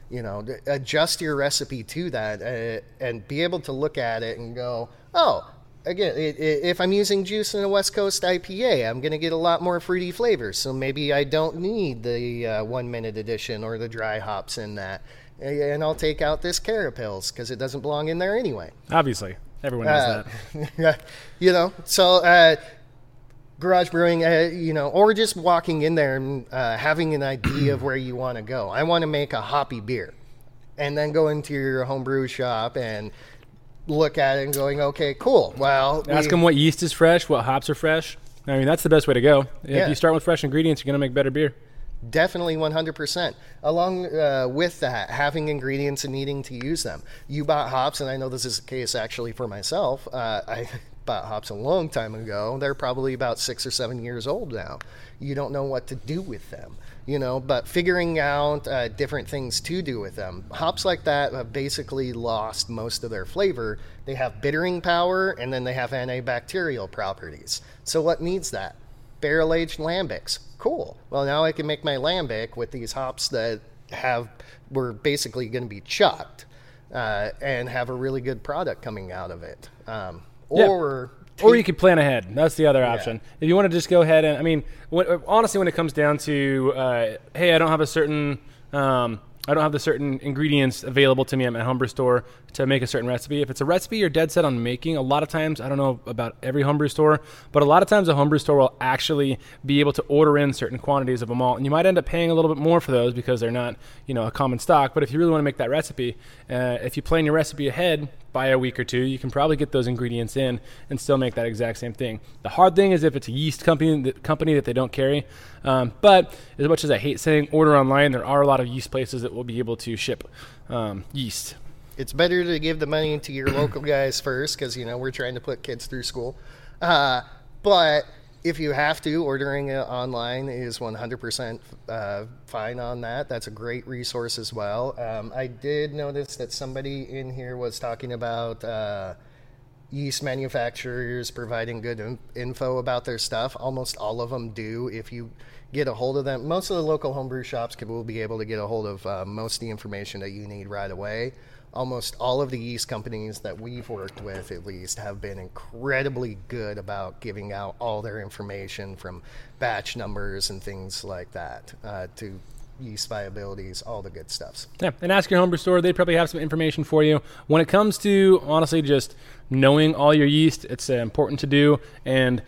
you know adjust your recipe to that uh, and be able to look at it and go oh again i i if i'm using juice in a west coast ipa i'm going to get a lot more fruity flavors so maybe i don't need the uh, one minute edition or the dry hops in that and i'll take out this carapils because it doesn't belong in there anyway Obviously, everyone knows uh, that. you know, so uh, garage brewing, uh, you know, or just walking in there and uh, having an idea of where you want to go. I want to make a hoppy beer, and then go into your homebrew shop and look at it and going, okay, cool. Well, Ask we- them what yeast is fresh, what hops are fresh. I mean, that's the best way to go. If Yeah. you start with fresh ingredients, you're going to make better beer. Definitely 100%. Along uh, with that, having ingredients and needing to use them. You bought hops, and I know this is the case actually for myself. Uh, I bought hops a long time ago. They're probably about six or seven years old now. You don't know what to do with them, you know, but figuring out uh, different things to do with them. Hops like that have basically lost most of their flavor. They have bittering power and then they have antibacterial properties. So, what needs that? Barrel aged lambics. Cool. Well, now I can make my lambic with these hops that have were basically going to be chucked. Uh, and have a really good product coming out of it. Um, Yeah. or Or you could plan ahead. That's the other option. If you want to just go ahead and, I mean, honestly, when it comes down to, uh, hey, I don't have a certain, um, I don't have the certain ingredients available to me at my homebrew store to make a certain recipe. If it's a recipe you're dead set on making, a lot of times, I don't know about every homebrew store, but a lot of times a homebrew store will actually be able to order in certain quantities of a malt, and you might end up paying a little bit more for those because they're not, you know, a common stock. But if you really want to make that recipe, uh, if you plan your recipe ahead, by a week or two, you can probably get those ingredients in and still make that exact same thing. The hard thing is if it's a yeast company that, company that they don't carry. Um, but as much as I hate saying order online, there are a lot of yeast places that will be able to ship um, yeast. it's better to give the money to your local guys first because you know we're trying to put kids through school. Uh, but if you have to, ordering it online is 100% uh, fine on that. That's a great resource as well. Um, I did notice that somebody in here was talking about uh, yeast manufacturers providing good in- info about their stuff. Almost all of them do. If you get a hold of them, most of the local homebrew shops will be able to get a hold of uh, most of the information that you need right away. Almost all of the yeast companies that we've worked with, at least, have been incredibly good about giving out all their information from batch numbers and things like that uh, to yeast viabilities, all the good stuffs. Yeah, and ask your homebrew store. They probably have some information for you. When it comes to honestly just knowing all your yeast, it's uh, important to do. And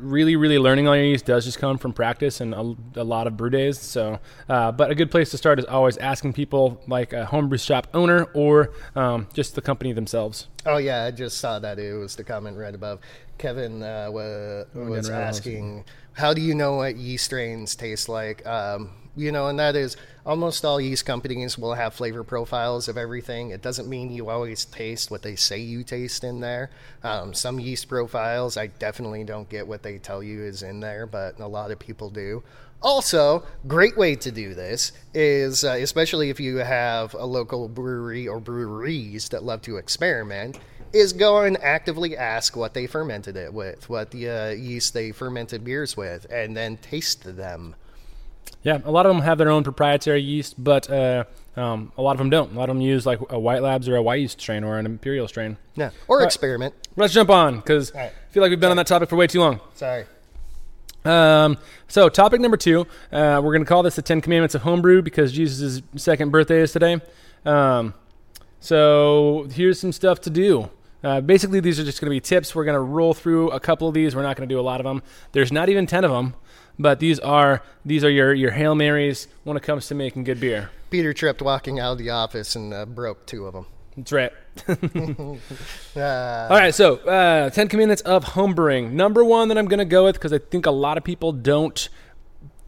really, really learning all your yeast does just come from practice and a, a lot of brew days. So, uh, but a good place to start is always asking people like a homebrew shop owner or um, just the company themselves. Oh yeah, I just saw that. It was the comment right above. Kevin uh, wa- was asking, "How do you know what yeast strains taste like?" Um, you know, and that is almost all yeast companies will have flavor profiles of everything. It doesn't mean you always taste what they say you taste in there. Um, some yeast profiles, I definitely don't get what they tell you is in there, but a lot of people do. Also, great way to do this is, uh, especially if you have a local brewery or breweries that love to experiment, is go and actively ask what they fermented it with, what the uh, yeast they fermented beers with, and then taste them. Yeah, a lot of them have their own proprietary yeast, but uh, um, a lot of them don't. A lot of them use like a White Labs or a Wyeast strain or an Imperial strain. Yeah, or experiment. Let's jump on because right. I feel like we've been on that topic for way too long. Sorry. Um, so, topic number two, uh, we're going to call this the Ten Commandments of Homebrew because Jesus' second birthday is today. Um, so, here's some stuff to do. Uh, basically, these are just going to be tips. We're going to roll through a couple of these. We're not going to do a lot of them. There's not even ten of them, but these are these are your your hail marys when it comes to making good beer. Peter tripped walking out of the office and uh, broke two of them. That's right. Uh, All right, so uh, Ten Commandments of Homebrewing. Number one that I'm going to go with because I think a lot of people don't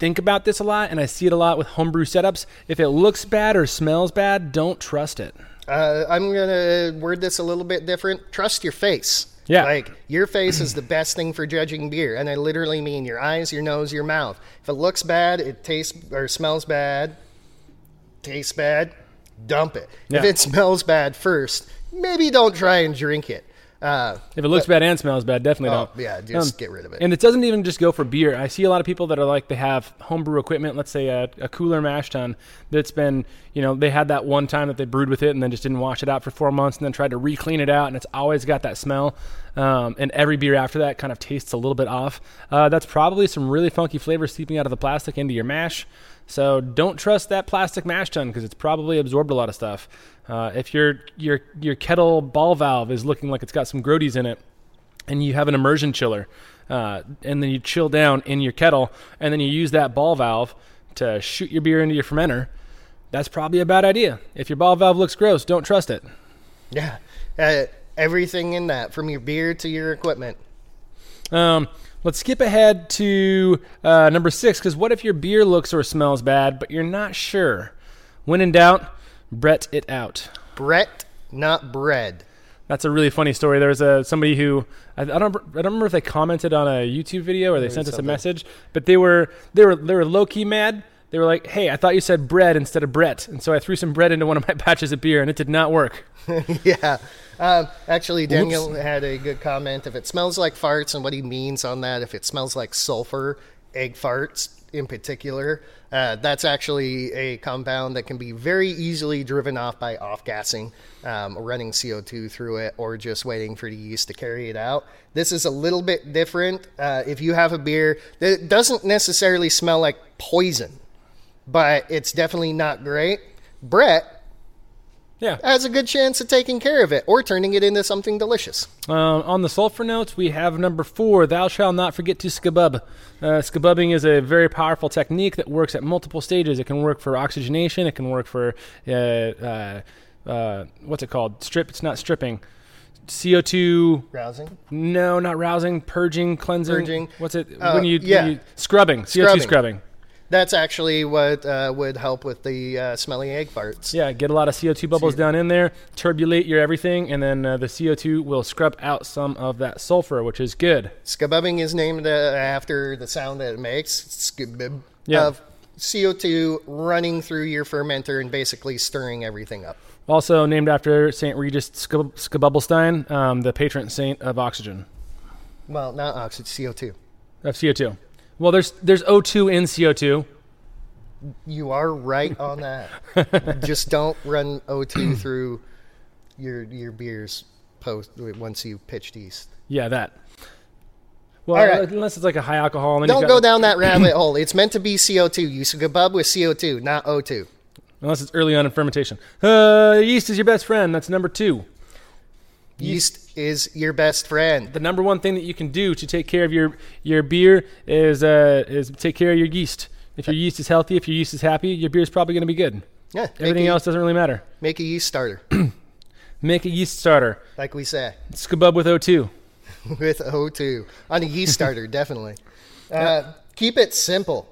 think about this a lot, and I see it a lot with homebrew setups. If it looks bad or smells bad, don't trust it. Uh, I'm gonna word this a little bit different. Trust your face. Yeah. Like your face is the best thing for judging beer, and I literally mean your eyes, your nose, your mouth. If it looks bad, it tastes or smells bad, tastes bad, dump it. If it smells bad first, maybe don't try and drink it. Uh, If it looks bad and smells bad, definitely oh, don't. yeah, just get rid of it. And it doesn't even just go for beer. I see a lot of people that are like they have homebrew equipment, let's say a, a cooler mash tun that's been, you know, they had that one time that they brewed with it and then just didn't wash it out for four months and then tried to re-clean it out and it's always got that smell. Um, and every beer after that kind of tastes a little bit off. Uh, that's probably some really funky flavor seeping out of the plastic into your mash. So don't trust that plastic mash tun because it's probably absorbed a lot of stuff. Uh, if your your your kettle ball valve is looking like it's got some grodies in it, and you have an immersion chiller, uh, and then you chill down in your kettle, and then you use that ball valve to shoot your beer into your fermenter, that's probably a bad idea. If your ball valve looks gross, don't trust it. yeah, uh, everything in that, from your beer to your equipment. Um, Let's skip ahead to uh, number six because what if your beer looks or smells bad, but you're not sure? When in doubt, Brett it out. Brett, not bread. That's a really funny story. There was a somebody who I, I don't I don't remember if they commented on a YouTube video or they sent us a something. message, but they were they were they were low key mad. They were like, "Hey, I thought you said bread instead of Brett," and so I threw some bread into one of my batches of beer, and it did not work. yeah. Um, actually, Daniel had a good comment. If it smells like farts, and what he means on that, if it smells like sulfur, egg farts in particular, uh, that's actually a compound that can be very easily driven off by off gassing, um, running CO2 through it, or just waiting for the yeast to carry it out. This is a little bit different. Uh, if you have a beer that doesn't necessarily smell like poison, but it's definitely not great, Brett Yeah. has a good chance of taking care of it or turning it into something delicious. Uh, on the sulfur notes, we have number four, thou shalt not forget to skabub. Uh, skabubbing is a very powerful technique that works at multiple stages. It can work for oxygenation, it can work for, uh, uh, uh, what's it called? Strip, it's not stripping. CO2, Rousing. no, not rousing, purging, cleansing. Purging. What's it? Uh, when you, yeah. when you scrubbing, CO2 Scrubbing. scrubbing. That's actually what uh, would help with the uh, smelly egg farts. Yeah, get a lot of CO2 bubbles down in there, turbulate your everything, and then uh, the CO2 will scrub out some of that sulfur, which is good. Skabubbing is named uh, after the sound that it makes. Skabib. Yeah. Of CO2 running through your fermenter and basically stirring everything up. Also named after St. Regis Skab- Skabubbelstein, um, the patron saint of oxygen, Well, not oxygen, CO2. of CO2. Well, there's there's O2 in CO2. You are right on that. Just don't run O2 through your your beers post once you pitched yeast. Yeah, that. Well, right. unless it's like a high alcohol. And Don't you've go down that rabbit hole. It's meant to be CO2. You skabub with CO2, not O2. Unless it's early on in fermentation. Uh, yeast is your best friend. That's number two. Yeast is your best friend. The number one thing that you can do to take care of your your beer is uh, is take care of your yeast. If your yeast is healthy, if your yeast is happy, your beer is probably going to be good. Yeah, Everything a, else doesn't really matter. Make a yeast starter, Make a yeast starter. like we say, Skabub with O2. with O2 on a yeast starter, definitely. Uh, keep it simple.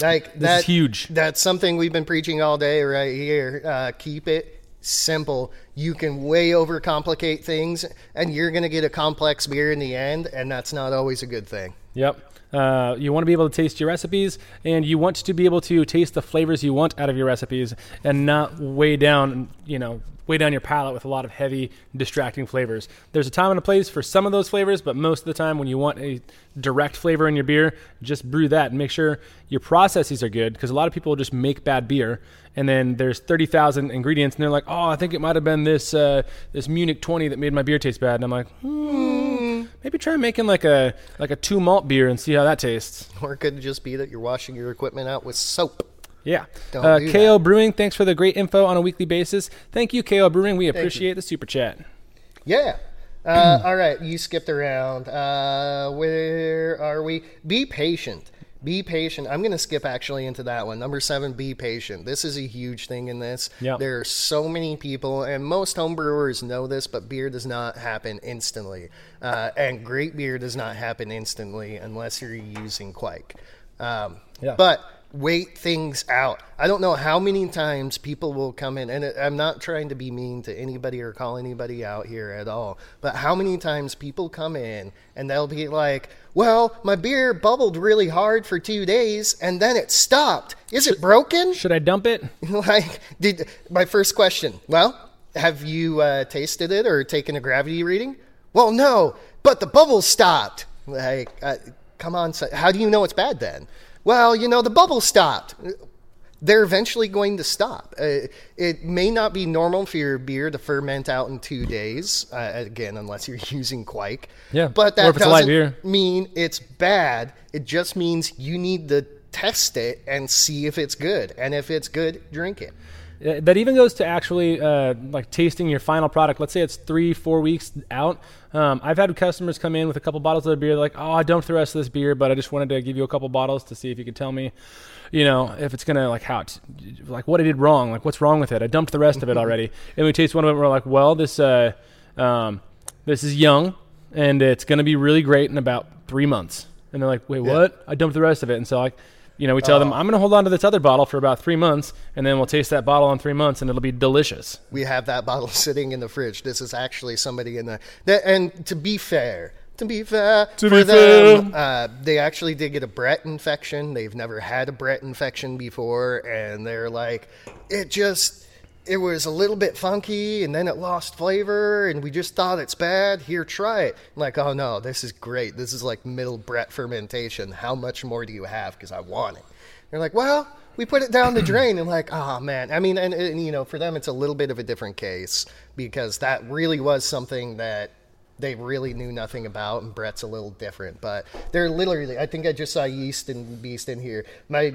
Like This that, is huge. That's something we've been preaching all day right here. Uh, keep it simple. You can way overcomplicate things, and you're going to get a complex beer in the end, and that's not always a good thing. Yep. Uh, you want to be able to taste your recipes, and you want to be able to taste the flavors you want out of your recipes, and not weigh down, you know, weigh down your palate with a lot of heavy, distracting flavors. There's a time and a place for some of those flavors, but most of the time, when you want a direct flavor in your beer, just brew that and make sure your processes are good. Because a lot of people just make bad beer, and then there's 30,000 ingredients, and they're like, "Oh, I think it might have been this uh, this Munich 20 that made my beer taste bad." And I'm like, hmm, maybe try making like a like a two malt beer and see how that tastes. Or it could just be that you're washing your equipment out with soap. Yeah. Don't Uh, do KO Brewing, thanks for the great info on a weekly basis. Thank you, KO Brewing. We appreciate the super chat. Yeah. Uh, all right, you skipped around. Uh, where are we? Be patient. Be patient. I'm going to skip actually into that one. Number seven, be patient. This is a huge thing in this. Yep. There are so many people, and most home brewers know this, but beer does not happen instantly. Uh, and great beer does not happen instantly unless you're using kveik. Um, Yeah. But wait things out. I don't know how many times people will come in, and I'm not trying to be mean to anybody or call anybody out here at all, but how many times people come in and they'll be like, well, my beer bubbled really hard for two days and then it stopped. Is it broken? Should I dump it? like, did my first question, well, have you uh, tasted it or taken a gravity reading? Well, no, but the bubbles stopped. Like, uh, come on, so- how do you know it's bad then? Well, you know, the bubbles stopped. They're eventually going to stop. Uh, it may not be normal for your beer to ferment out in two days, uh, again, unless you're using kveik. Yeah, But that if it's light doesn't mean it's bad. It just means you need to test it and see if it's good. And if it's good, drink it. Uh, That even goes to actually uh, like tasting your final product. Let's say it's three, four weeks out. Um, I've had customers come in with a couple bottles of their beer. They're like, oh, I dumped the rest of this beer, but I just wanted to give you a couple bottles to see if you could tell me, you know, if it's gonna like how, it's, like what I did wrong, like what's wrong with it. I dumped the rest of it already, and we taste one of them. and We're like, well, this uh, um, this is young, and it's gonna be really great in about three months. and they're like, "Wait, what?" I dumped the rest of it, and so like, you know, we tell them I'm going to hold on to this other bottle for about three months, and then we'll taste that bottle in three months, and it'll be delicious. we have that bottle sitting in the fridge. This is actually somebody in the. that- And to be fair, to be fair, To for be them, uh, they actually did get a Brett infection. They've never had a Brett infection before, and they're like, it just. It was a little bit funky, and then it lost flavor, and we just thought it's bad. Here, try it. I'm like, oh no, this is great. This is like middle Brett fermentation. How much more do you have? Because I want it. They're like, well, we put it down the drain and like, oh man. I mean, and, and you know, for them, it's a little bit of a different case because that really was something that they really knew nothing about, and Brett's a little different. But they're literally, I think I just saw Yeast and Beast in here. My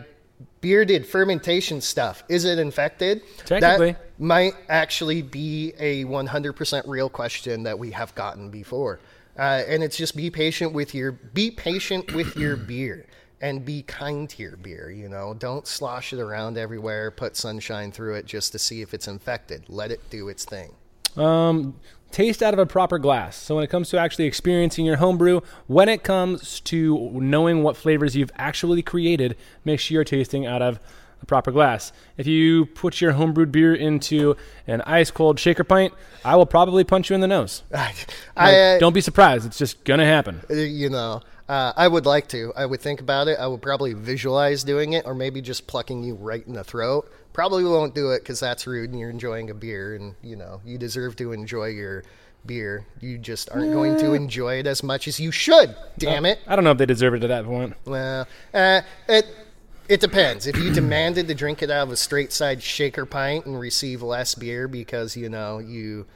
bearded fermentation stuff is it infected? Technically. that might actually be a 100% real question that we have gotten before. Uh, and it's just be patient with your be patient with your beer and be kind to your beer. You know, don't slosh it around everywhere. Put sunshine through it just to see if it's infected. Let it do its thing. Um, taste out of a proper glass. So when it comes to actually experiencing your homebrew, when it comes to knowing what flavors you've actually created, make sure you're tasting out of a proper glass. If you put your homebrewed beer into an ice cold shaker pint, I will probably punch you in the nose. I, Like, uh, don't be surprised; it's just gonna happen. Uh, you know uh, i would like to i would think about it i would probably visualize doing it or maybe just plucking you right in the throat probably won't do it because that's rude and you're enjoying a beer and you know you deserve to enjoy your beer. You just aren't going to enjoy it as much as you should damn it. I don't know if they deserve it to that point. well uh, it it depends. If you demanded to drink it out of a straight side shaker pint and receive less beer because you know you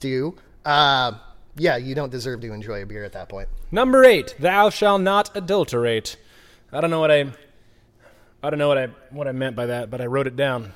do uh, yeah you don't deserve to enjoy a beer at that point. Number eight, thou shalt not adulterate. I don't know what I, I don't know what I what I meant by that, but I wrote it down.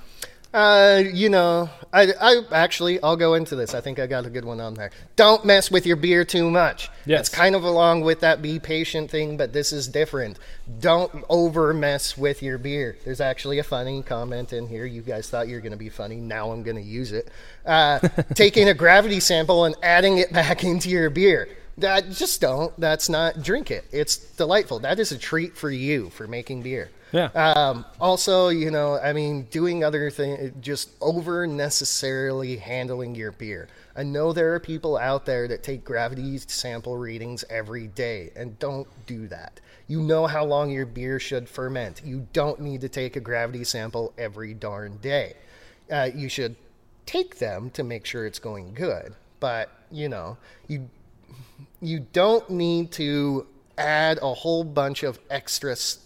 Uh, you know, I, I actually, I'll go into this. I think I got a good one on there. Don't mess with your beer too much. Yes. It's kind of along with that be patient thing, but this is different. Don't over mess with your beer. There's actually a funny comment in here. You guys thought you were going to be funny. Now I'm going to use it. Uh, taking a gravity sample and adding it back into your beer. That just don't. That's not drink it. It's delightful. That is a treat for you for making beer. Yeah. Um, also, you know, I mean, doing other things, just over necessarily handling your beer. I know there are people out there that take gravity sample readings every day, and don't do that. You know how long your beer should ferment. You don't need to take a gravity sample every darn day. Uh, you should take them to make sure it's going good, but you know, you you don't need to add a whole bunch of extra s-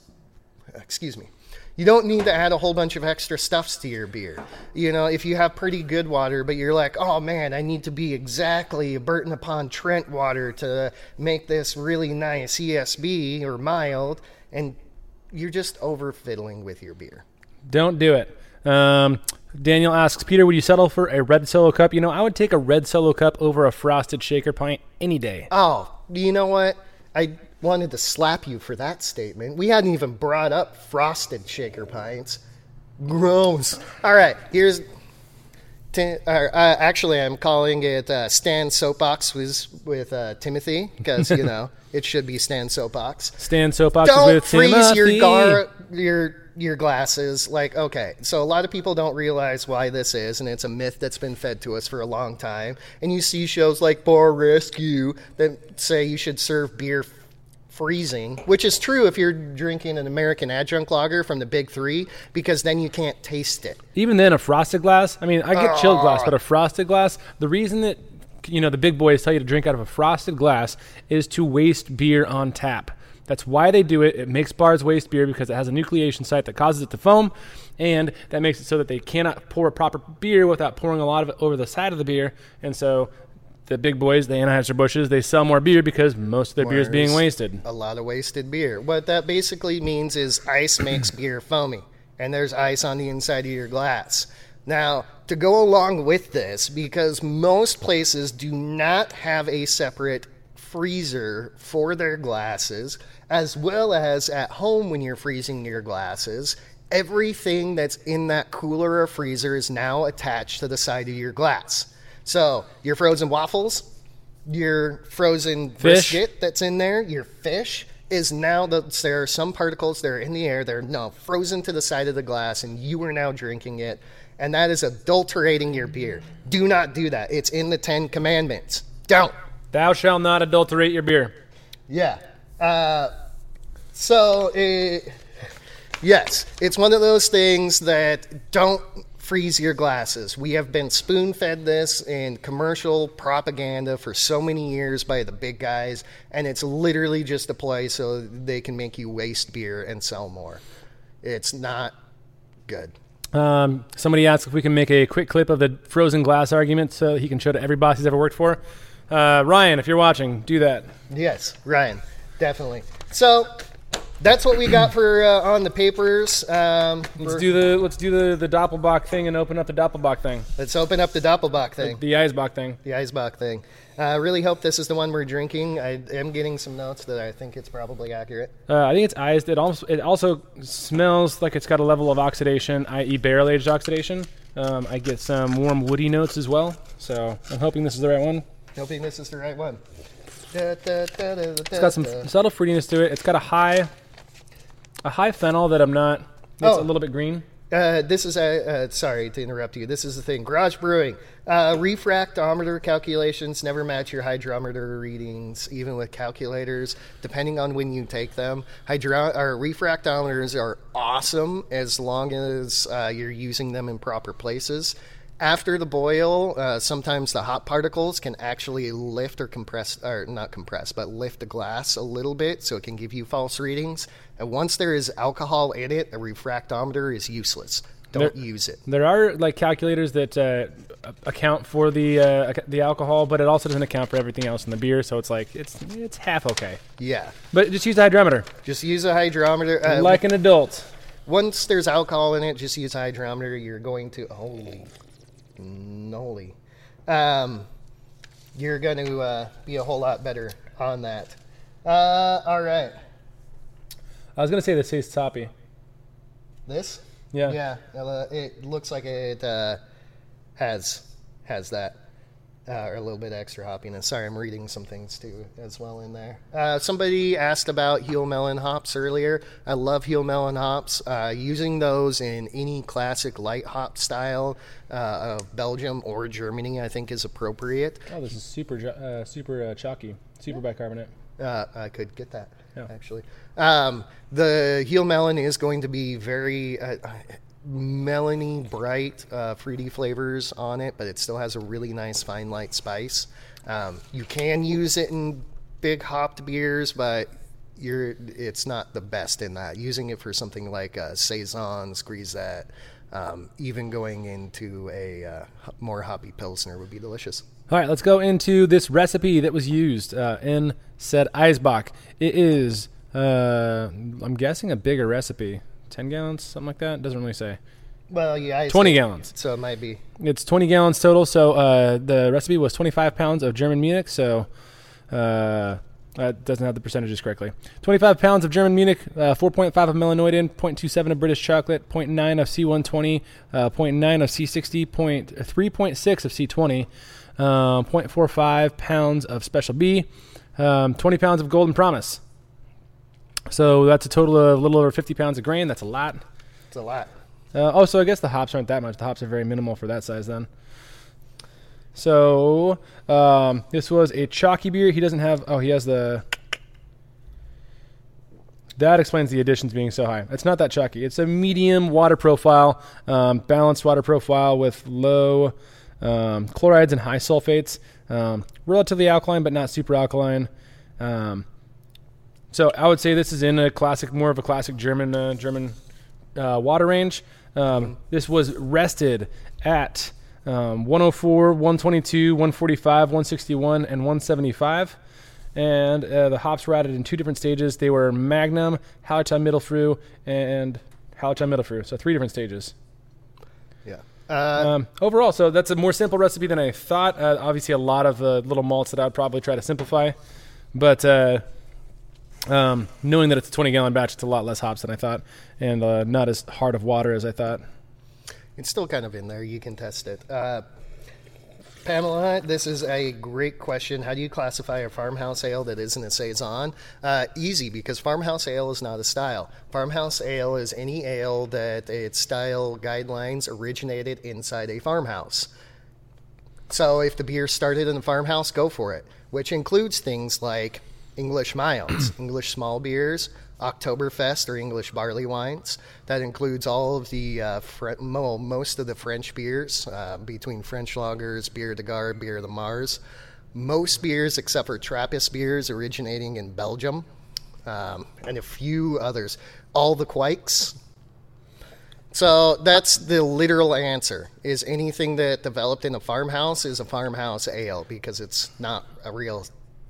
excuse me you don't need to add a whole bunch of extra stuffs to your beer you know if you have pretty good water but you're like oh man i need to be exactly a burton upon trent water to make this really nice esb or mild and you're just over fiddling with your beer Don't do it. Um, Daniel asks Peter, would you settle for a red solo cup? You know, I would take a red solo cup over a frosted shaker pint any day. Oh, you know what? I wanted to slap you for that statement. We hadn't even brought up frosted shaker pints. Gross. All right, here's. Uh, uh, actually, I'm calling it uh, Stan Soapbox with, with uh, Timothy because, you know, it should be Stan Soapbox. Stand Soapbox Don't with freeze your, Timothy. gar- your, your glasses. Like, okay, so a lot of people don't realize why this is, and it's a myth that's been fed to us for a long time. And you see shows like Bar Rescue that say you should serve beer freezing, which is true if you're drinking an American adjunct lager from the Big Three, because then you can't taste it. Even then, a frosted glass. I mean, I get chilled glass, but a frosted glass. The reason that you know the big boys tell you to drink out of a frosted glass is to waste beer on tap. That's why they do it. It makes bars waste beer because it has a nucleation site that causes it to foam, and that makes it so that they cannot pour a proper beer without pouring a lot of it over the side of the beer. And so, the big boys, the Anheuser Busches, they sell more beer because most of their beer is being wasted. A lot of wasted beer. What that basically means is ice makes beer foamy, and there's ice on the inside of your glass. Now, to go along with this, because most places do not have a separate freezer for their glasses, as well as at home when you're freezing your glasses, everything that's in that cooler or freezer is now attached to the side of your glass. So, your frozen waffles, your frozen Fish. brisket that's in there, your fish is now the, there are some particles that are in the air. They're now frozen to the side of the glass, and you are now drinking it, and that is adulterating your beer. Do not do that. It's in the Ten Commandments. Don't. Thou shalt not adulterate your beer. Yeah. Uh, so, it, yes, it's one of those things that don't freeze your glasses. We have been spoon fed this in commercial propaganda for so many years by the big guys, and it's literally just a play so they can make you waste beer and sell more. It's not good. Um, somebody asked if we can make a quick clip of the frozen glass argument so he can show to every boss he's ever worked for. Uh, Ryan, if you're watching, do that. Yes, Ryan, definitely. So, that's what we got for uh, on the papers. Um, Let's do the let's do the the Doppelbock thing and open up the Doppelbock thing, let's open up the Doppelbock thing. the Eisbock thing. the Eisbock thing. I uh, really hope this is the one we're drinking. I am getting some notes that I think it's probably accurate. Uh, I think it's iced. It also it also smells like it's got a level of oxidation, i.e., barrel aged oxidation. Um, I get some warm woody notes as well. So I'm hoping this is the right one. Hoping this is the right one. It's got some subtle fruitiness to it. It's got a high a high phenol that I'm not. It's Oh. a little bit green. Uh, this is a uh, sorry to interrupt you. This is the thing. Garage Brewing uh, refractometer calculations never match your hydrometer readings, even with calculators. Depending on when you take them, hydro or refractometers are awesome as long as uh, you're using them in proper places. After the boil, uh, sometimes the hot particles can actually lift or compress, or not compress, but lift the glass a little bit, so it can give you false readings. And once there is alcohol in it, a refractometer is useless. Don't There- use it. There are like calculators that uh, account for the uh, the alcohol, but it also doesn't account for everything else in the beer. So it's like it's it's half okay. Yeah, But just use the hydrometer just use a hydrometer. Uh, like an adult. once there's alcohol in it, just use a hydrometer. You're going to holy moly, um, you're going to uh, be a whole lot better on that. Uh, all right, I was gonna say this tastes toppy. this. Yeah. Yeah, it looks like it uh, has has that. Uh, or a little bit extra hoppiness. Sorry, I'm reading some things too as well in there. Uh, somebody asked about Hüll Melon hops earlier. I love Hüll Melon hops. Uh, using those in any classic light hop style uh, of Belgium or Germany, I think is appropriate. Oh, this is super uh, super uh, chalky, super bicarbonate. Uh, I could get that Yeah. actually. Um, the Hüll Melon is going to be very uh, melony, bright, uh, fruity flavors on it, but it still has a really nice fine light spice. Um, you can use it in big hopped beers, but you're it's not the best in that. Using it for something like a saison, grisette, um, even going into a uh, more hoppy pilsner would be delicious. All right, let's go into this recipe that was used uh, in said Eisbock. It is, uh, I'm guessing, a bigger recipe. 10 gallons, something like that? Doesn't really say. Well, yeah, I 20 gallons. So it might be. It's 20 gallons total. So uh, the recipe was 25 pounds of German Munich. So uh, that doesn't have the percentages correctly. 25 pounds of German Munich, uh, 4.5 of Melanoidin, 0.27 of British chocolate, 0.9 of C120, uh, 0.9 of C60, 3.6 of C20, um, 0.45 pounds of Special B, um, 20 pounds of Golden Promise. So that's a total of a little over 50 pounds of grain. That's a lot. It's a lot. Uh, oh, so I guess the hops aren't that much. The hops are very minimal for that size then. So um, this was a chalky beer. He doesn't have. Oh, he has the. That explains the additions being so high. It's not that chalky. It's a medium water profile, um, balanced water profile with low um, chlorides and high sulfates. Um, relatively alkaline, but not super alkaline. Um, so I would say this is in a classic, more of a classic German uh, German uh, water range. Um, this was rested at um, 104, 122, 145, 161, and 175. And uh, the hops were added in two different stages. They were Magnum, Hallertau Mittelfrüh, and Hallertau Mittelfrüh. So three different stages. Yeah. Uh, Um, overall, so that's a more simple recipe than I thought. Uh, obviously, a lot of uh, little malts that I'd probably try to simplify, but uh, um, knowing that it's a 20 gallon batch, it's a lot less hops than I thought, and uh, not as hard of water as I thought. It's still kind of in there. You can test it. Uh, Pamela, this is a great question. How do you classify a farmhouse ale that isn't a saison? Uh, easy, because farmhouse ale is not a style. Farmhouse ale is any ale that its style guidelines originated inside a farmhouse. So if the beer started in a farmhouse, go for it, which includes things like English milds, English small beers, Oktoberfest or English barley wines. That includes all of the uh, Fre- mo- most of the French beers, uh, between French lagers, Bière de Garde, Bière de Mars. Most beers, except for Trappist beers, originating in Belgium, um, and a few others. All the kveiks. So that's the literal answer. Is anything that developed in a farmhouse is a farmhouse ale because it's not a real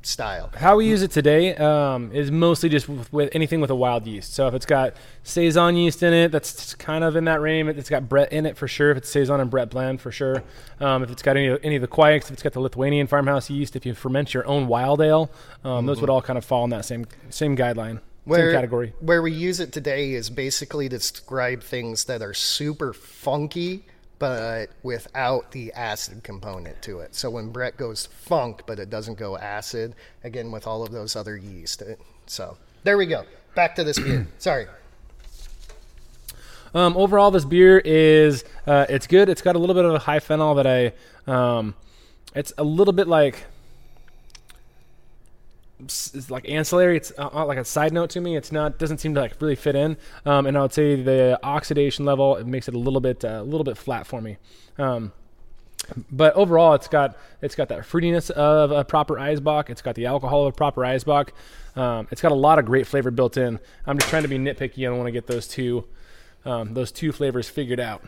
style. How we use it today um, is mostly just with, with anything with a wild yeast. So if it's got saison yeast in it, that's kind of in that range. It's got Brett in it for sure. If it's saison and Brett blend for sure. Um, if it's got any any of the kveiks, if it's got the Lithuanian farmhouse yeast, if you ferment your own wild ale, um, those would all kind of fall in that same same guideline, same category. Where we use it today is basically to describe things that are super funky, but without the acid component to it. So when Brett goes funk, but it doesn't go acid, again with all of those other yeast. So there we go. Back to this beer. Sorry. Um, overall, this beer is uh, it's good. It's got a little bit of a high phenol that I. Um, it's a little bit like it's like ancillary. It's uh, uh, like a side note to me. It's not doesn't seem to like really fit in. Um, and I would say the oxidation level it makes it a little bit uh, a little bit flat for me. Um, but overall, it's got it's got that fruitiness of a proper Eisbock. It's got the alcohol of a proper Eisbock. Um, it's got a lot of great flavor built in. I'm just trying to be nitpicky. I don't want to get those two um, those two flavors figured out.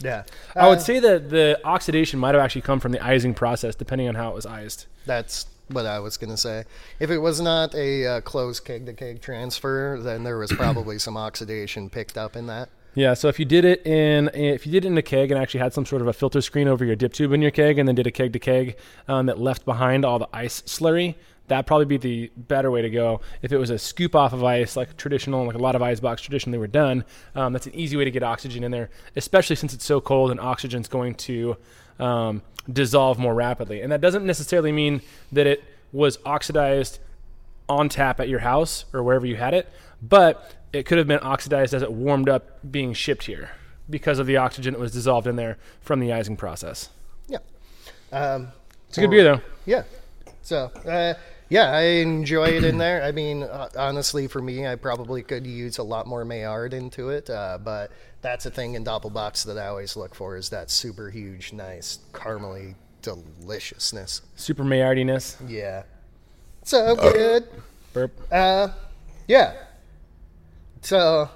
Yeah. I would Uh, say that the oxidation might have actually come from the izing process, depending on how it was iced. That's what I was going to say. If it was not a uh, closed keg to keg transfer, then there was probably some oxidation picked up in that. Yeah, so if you did it in if you did it in a keg and actually had some sort of a filter screen over your dip tube in your keg, and then did a keg to keg um, that left behind all the ice slurry, that'd probably be the better way to go. If it was a scoop off of ice, like traditional, like a lot of Eisbocks traditionally were done, um, that's an easy way to get oxygen in there, especially since it's so cold and oxygen's going to um, dissolve more rapidly. And that doesn't necessarily mean that it was oxidized on tap at your house or wherever you had it, but it could have been oxidized as it warmed up being shipped here because of the oxygen that was dissolved in there from the izing process. Yeah. Um, It's a good beer though. Yeah. So, uh, yeah, I enjoy it in there. I mean, uh, honestly, for me, I probably could use a lot more Maillard into it, uh, but that's a thing in Doppelbocks that I always look for is that super huge, nice, caramely deliciousness. Super Maillardiness. Yeah. So good. Burp. Uh, yeah. So,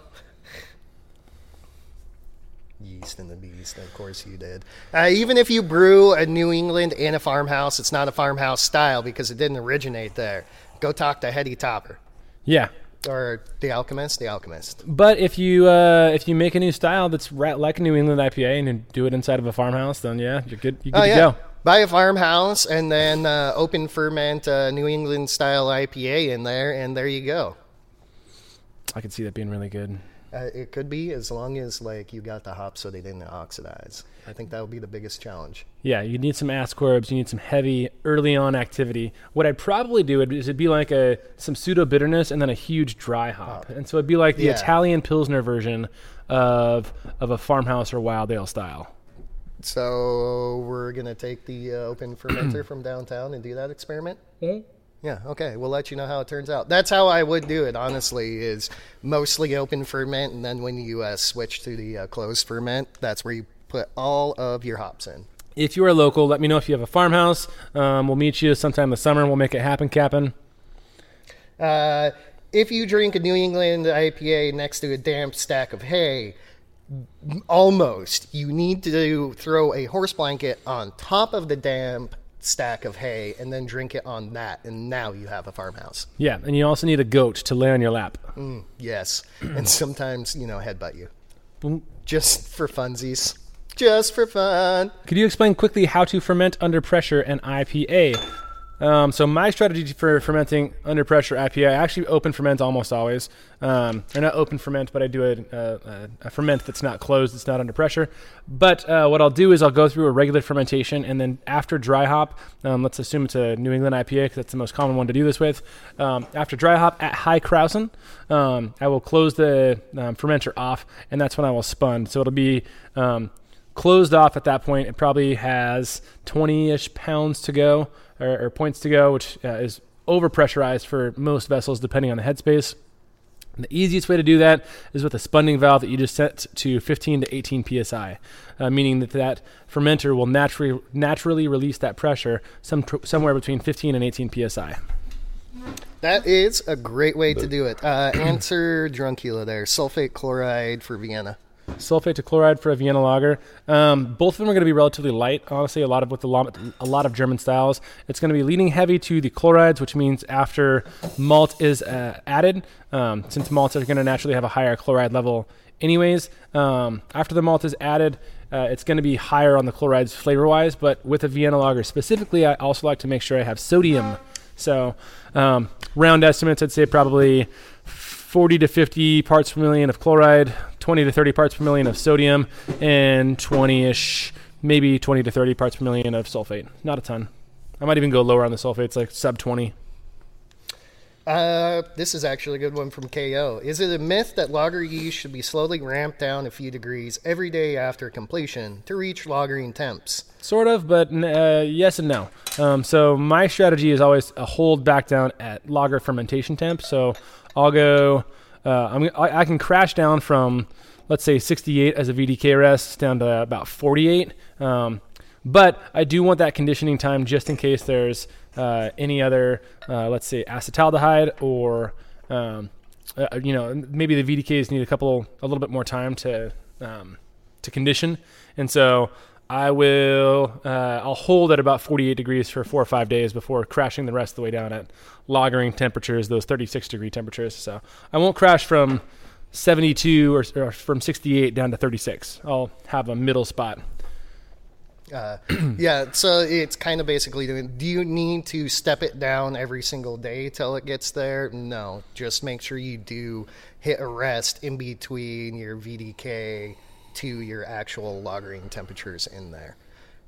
yeast and the beast. Of course, you did. Uh, even if you brew a New England in a farmhouse, it's not a farmhouse style because it didn't originate there. Go talk to Heady Topper Yeah. or the Alchemist. The Alchemist. But if you uh, if you make a new style that's like a New England IPA and you do it inside of a farmhouse, then yeah, you're good. You're good Oh to yeah. go. Buy a farmhouse and then uh, open ferment uh, New England style IPA in there, and there you go. I could see that being really good. Uh, it could be as long as like you got the hops so they didn't oxidize. I think that would be the biggest challenge. Yeah, you need some ascorbs. You need some heavy early on activity. What I'd probably do is it'd be like a some pseudo bitterness and then a huge dry hop, and so it'd be like the Yeah. Italian pilsner version of of a farmhouse or wild ale style. So we're gonna take the uh, open fermenter from downtown and do that experiment. Yeah, okay. We'll let you know how it turns out. That's how I would do it. Honestly, is mostly open ferment, and then when you uh, switch to the uh, closed ferment, that's where you put all of your hops in. If you are local, let me know if you have a farmhouse. Um, we'll meet you sometime this summer. And we'll make it happen, Cap'n. Uh, if you drink a New England IPA next to a damp stack of hay, almost you need to throw a horse blanket on top of the damp stack of hay and then drink it on that, and now you have a farmhouse. Yeah, and you also need a goat to lay on your lap. Mm, yes, and sometimes you know headbutt you Boom. just for funsies, just for fun. Could you explain quickly how to ferment under pressure an IPA? Um, so my strategy for fermenting under pressure IPA, I actually open ferment almost always. Um, or not open ferment, but I do a, a, a ferment that's not closed, it's not under pressure. But uh, what I'll do is I'll go through a regular fermentation, and then after dry hop, um, let's assume it's a New England IPA because that's the most common one to do this with. Um, after dry hop at high Krausen, um, I will close the um, fermenter off, and that's when I will spund. So it'll be closed off at that point. It probably has 20-ish pounds to go or, or points to go, which uh, is over pressurized for most vessels depending on the headspace. And the easiest way to do that is with a spunding valve that you just set to 15 to 18 psi, uh, meaning that that fermenter will naturally naturally release that pressure some somewhere between 15 and 18 psi. That is a great way to do it. Uh, answer Druncula there. Sulfate chloride for Vienna sulfate to chloride for a Vienna lager. Um, both of them are going to be relatively light. Honestly, a lot of with a lot, a lot of German styles, it's going to be leaning heavy to the chlorides, which means after malt is uh, added, um, since malts are going to naturally have a higher chloride level, anyways. Um, after the malt is added. Uh, it's going to be higher on the chlorides flavor wise, but with a Vienna lager specifically, I also like to make sure I have sodium. So, um, round estimates, I'd say probably 40 to 50 parts per million of chloride, 20 to 30 parts per million of sodium, and 20 ish, maybe 20 to 30 parts per million of sulfate. Not a ton. I might even go lower on the sulfates, like sub 20. Uh, this is actually a good one from KO. Is it a myth that lager yeast should be slowly ramped down a few degrees every day after completion to reach lagering temps? Sort of, but uh, yes and no. Um, so my strategy is always a hold back down at lager fermentation temp. So I'll go uh, I, I, can crash down from, let's say, 68 as a VDK rest down to about 48. Um, but I do want that conditioning time just in case there's uh, any other, uh, let's say, acetaldehyde or, um, uh, you know, maybe the VDKs need a couple, a little bit more time to, um, to condition. And so I will. Uh, I'll hold at about 48 degrees for four or five days before crashing the rest of the way down at lagering temperatures, those 36 degree temperatures. So I won't crash from 72 or, or from 68 down to 36. I'll have a middle spot. Uh, yeah, so it's kind of basically doing. Do you need to step it down every single day till it gets there? No, just make sure you do hit a rest in between your VDK to your actual lagering temperatures in there.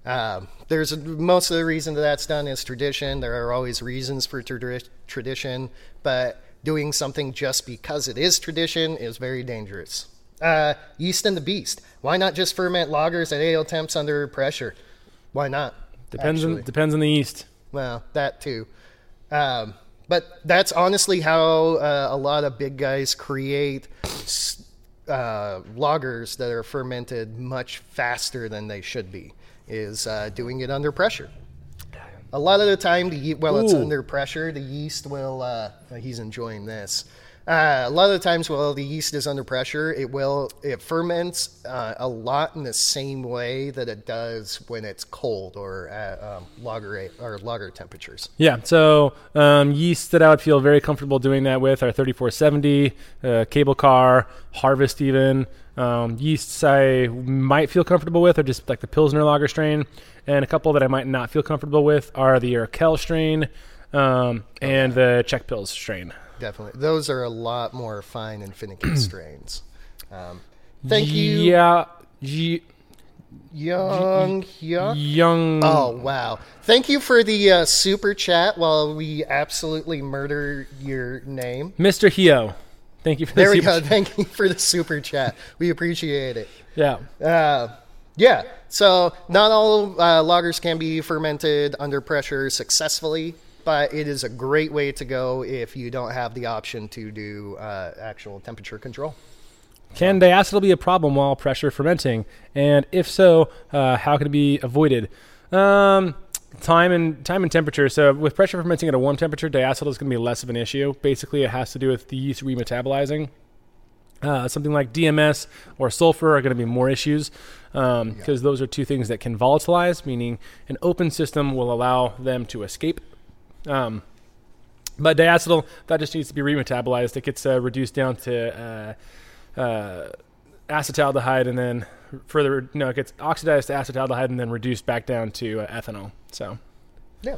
Um, there's most of the reason that that's done is tradition. There are always reasons for tra- tradition, but doing something just because it is tradition is very dangerous. Uh, yeast and the beast. Why not just ferment lagers at ale temps under pressure? Why not? Depends on depends on the yeast. Well, that too. Um, but that's honestly how uh, a lot of big guys create uh, lagers that are fermented much faster than they should be is uh, doing it under pressure. A lot of the time, the ye- well, Ooh. it's under pressure. The yeast will. Uh, he's enjoying this. Uh, a lot of the times, while the yeast is under pressure, it will it ferments uh, a lot in the same way that it does when it's cold or at um, lager or lager temperatures. Yeah, so um, yeast that I would feel very comfortable doing that with are 3470, uh, cable car, harvest even. Um, yeasts I might feel comfortable with are just like the Pilsner lager strain, and a couple that I might not feel comfortable with are the Urquell strain um, and okay. the Czech Pils strain definitely. Those are a lot more fine and finicky strains. Um, thank you. Yeah. Young, young, young. Oh wow! Thank you for the uh, super chat. While we absolutely murder your name, Mr. Hio. Thank you for there the we go. Chat. Thank you for the super chat. We appreciate it. Yeah. Uh, yeah. So not all uh, lagers can be fermented under pressure successfully but it is a great way to go if you don't have the option to do uh, actual temperature control. Can diacetyl be a problem while pressure fermenting? And if so, uh, how can it be avoided? Um, time and time and temperature. So with pressure fermenting at a warm temperature, diacetyl is going to be less of an issue. Basically, it has to do with the yeast remetabolizing. Uh, something like DMS or sulfur are going to be more issues because um, yeah. those are two things that can volatilize, meaning an open system will allow them to escape um, but diacetyl that just needs to be remetabolized. It gets uh, reduced down to uh, uh, acetaldehyde, and then further no, it gets oxidized to acetaldehyde, and then reduced back down to uh, ethanol. So, yeah.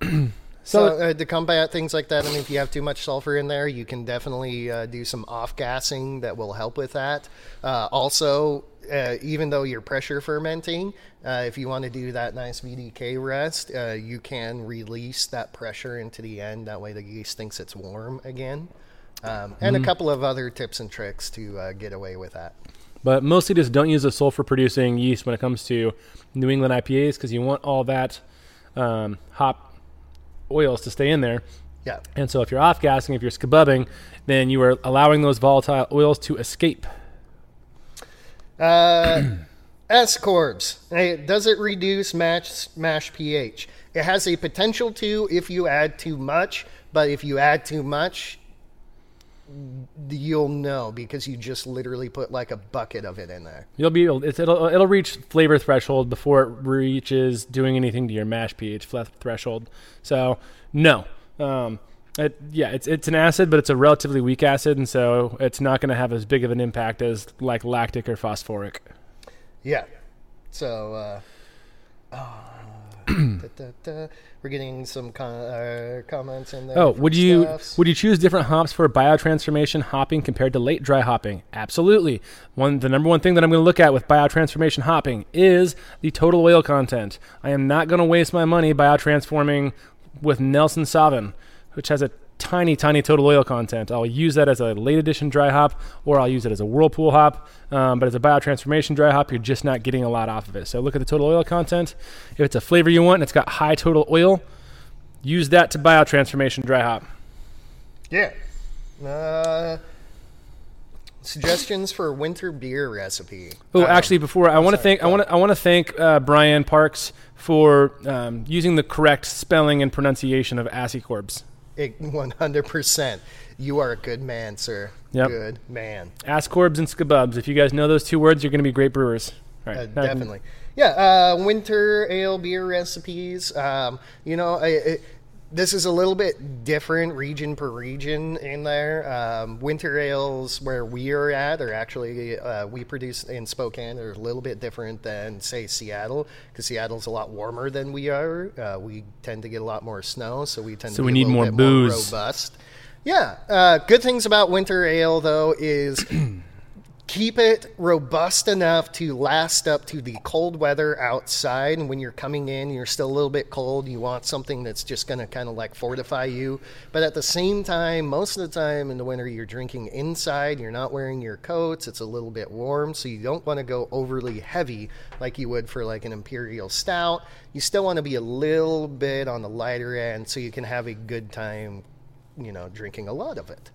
So uh, to combat things like that, I mean, if you have too much sulfur in there, you can definitely uh, do some off gassing that will help with that. Uh, also, uh, even though you're pressure fermenting, uh, if you want to do that nice VDK rest, uh, you can release that pressure into the end. That way, the yeast thinks it's warm again. Um, and a couple of other tips and tricks to uh, get away with that. But mostly just don't use a sulfur producing yeast when it comes to New England IPAs because you want all that um, hop oils to stay in there. Yeah. And so if you're off gassing, if you're scabubbing, then you are allowing those volatile oils to escape. Uh, Ascorbs. Hey, does it reduce mash, mash pH? It has a potential to if you add too much, but if you add too much, you'll know because you just literally put like a bucket of it in there. You'll be able, it's, it'll it'll reach flavor threshold before it reaches doing anything to your mash pH threshold. So no, um, it, yeah, it's it's an acid, but it's a relatively weak acid, and so it's not going to have as big of an impact as like lactic or phosphoric. Yeah. So, uh, ah, da, da, da. we're getting some con- uh, comments in there. Oh, would you would you choose different hops for biotransformation hopping compared to late dry hopping? Absolutely. One the number one thing that I'm going to look at with biotransformation hopping is the total oil content. I am not going to waste my money biotransforming with Nelson Sauvin, which has a tiny tiny total oil content. I'll use that as a late edition dry hop or I'll use it as a whirlpool hop. Um, but as a biotransformation dry hop, you're just not getting a lot off of it. So look at the total oil content. If it's a flavor you want and it's got high total oil, use that to biotransformation dry hop. Yeah. Uh, suggestions for winter beer recipe. Oh, actually, before I want to thank I want to I want to thank uh, Brian Parks for um, using the correct spelling and pronunciation of Assicorbs. it- 100%. You are a good man, sir. Yep. Good man. Ask Corbs and scabubs. If you guys know those two words, you're going to be great brewers. Right, Uh, I definitely. Yeah, uh, winter ale beer recipes. Um, you know, I, it, this is a little bit different region per region in there. Um, winter ales where we are at are actually uh, we produce in Spokane are a little bit different than say Seattle because Seattle's a lot warmer than we are. Uh, we tend to get a lot more snow, so we tend So to we need more booze. more robust. Yeah, uh, good things about winter ale though is keep it robust enough to last up to the cold weather outside. And when you're coming in, you're still a little bit cold. You want something that's just going to kind of like fortify you. But at the same time, most of the time in the winter, you're drinking inside. You're not wearing your coats. It's a little bit warm. So you don't want to go overly heavy like you would for like an imperial stout. You still want to be a little bit on the lighter end so you can have a good time, you know, drinking a lot of it.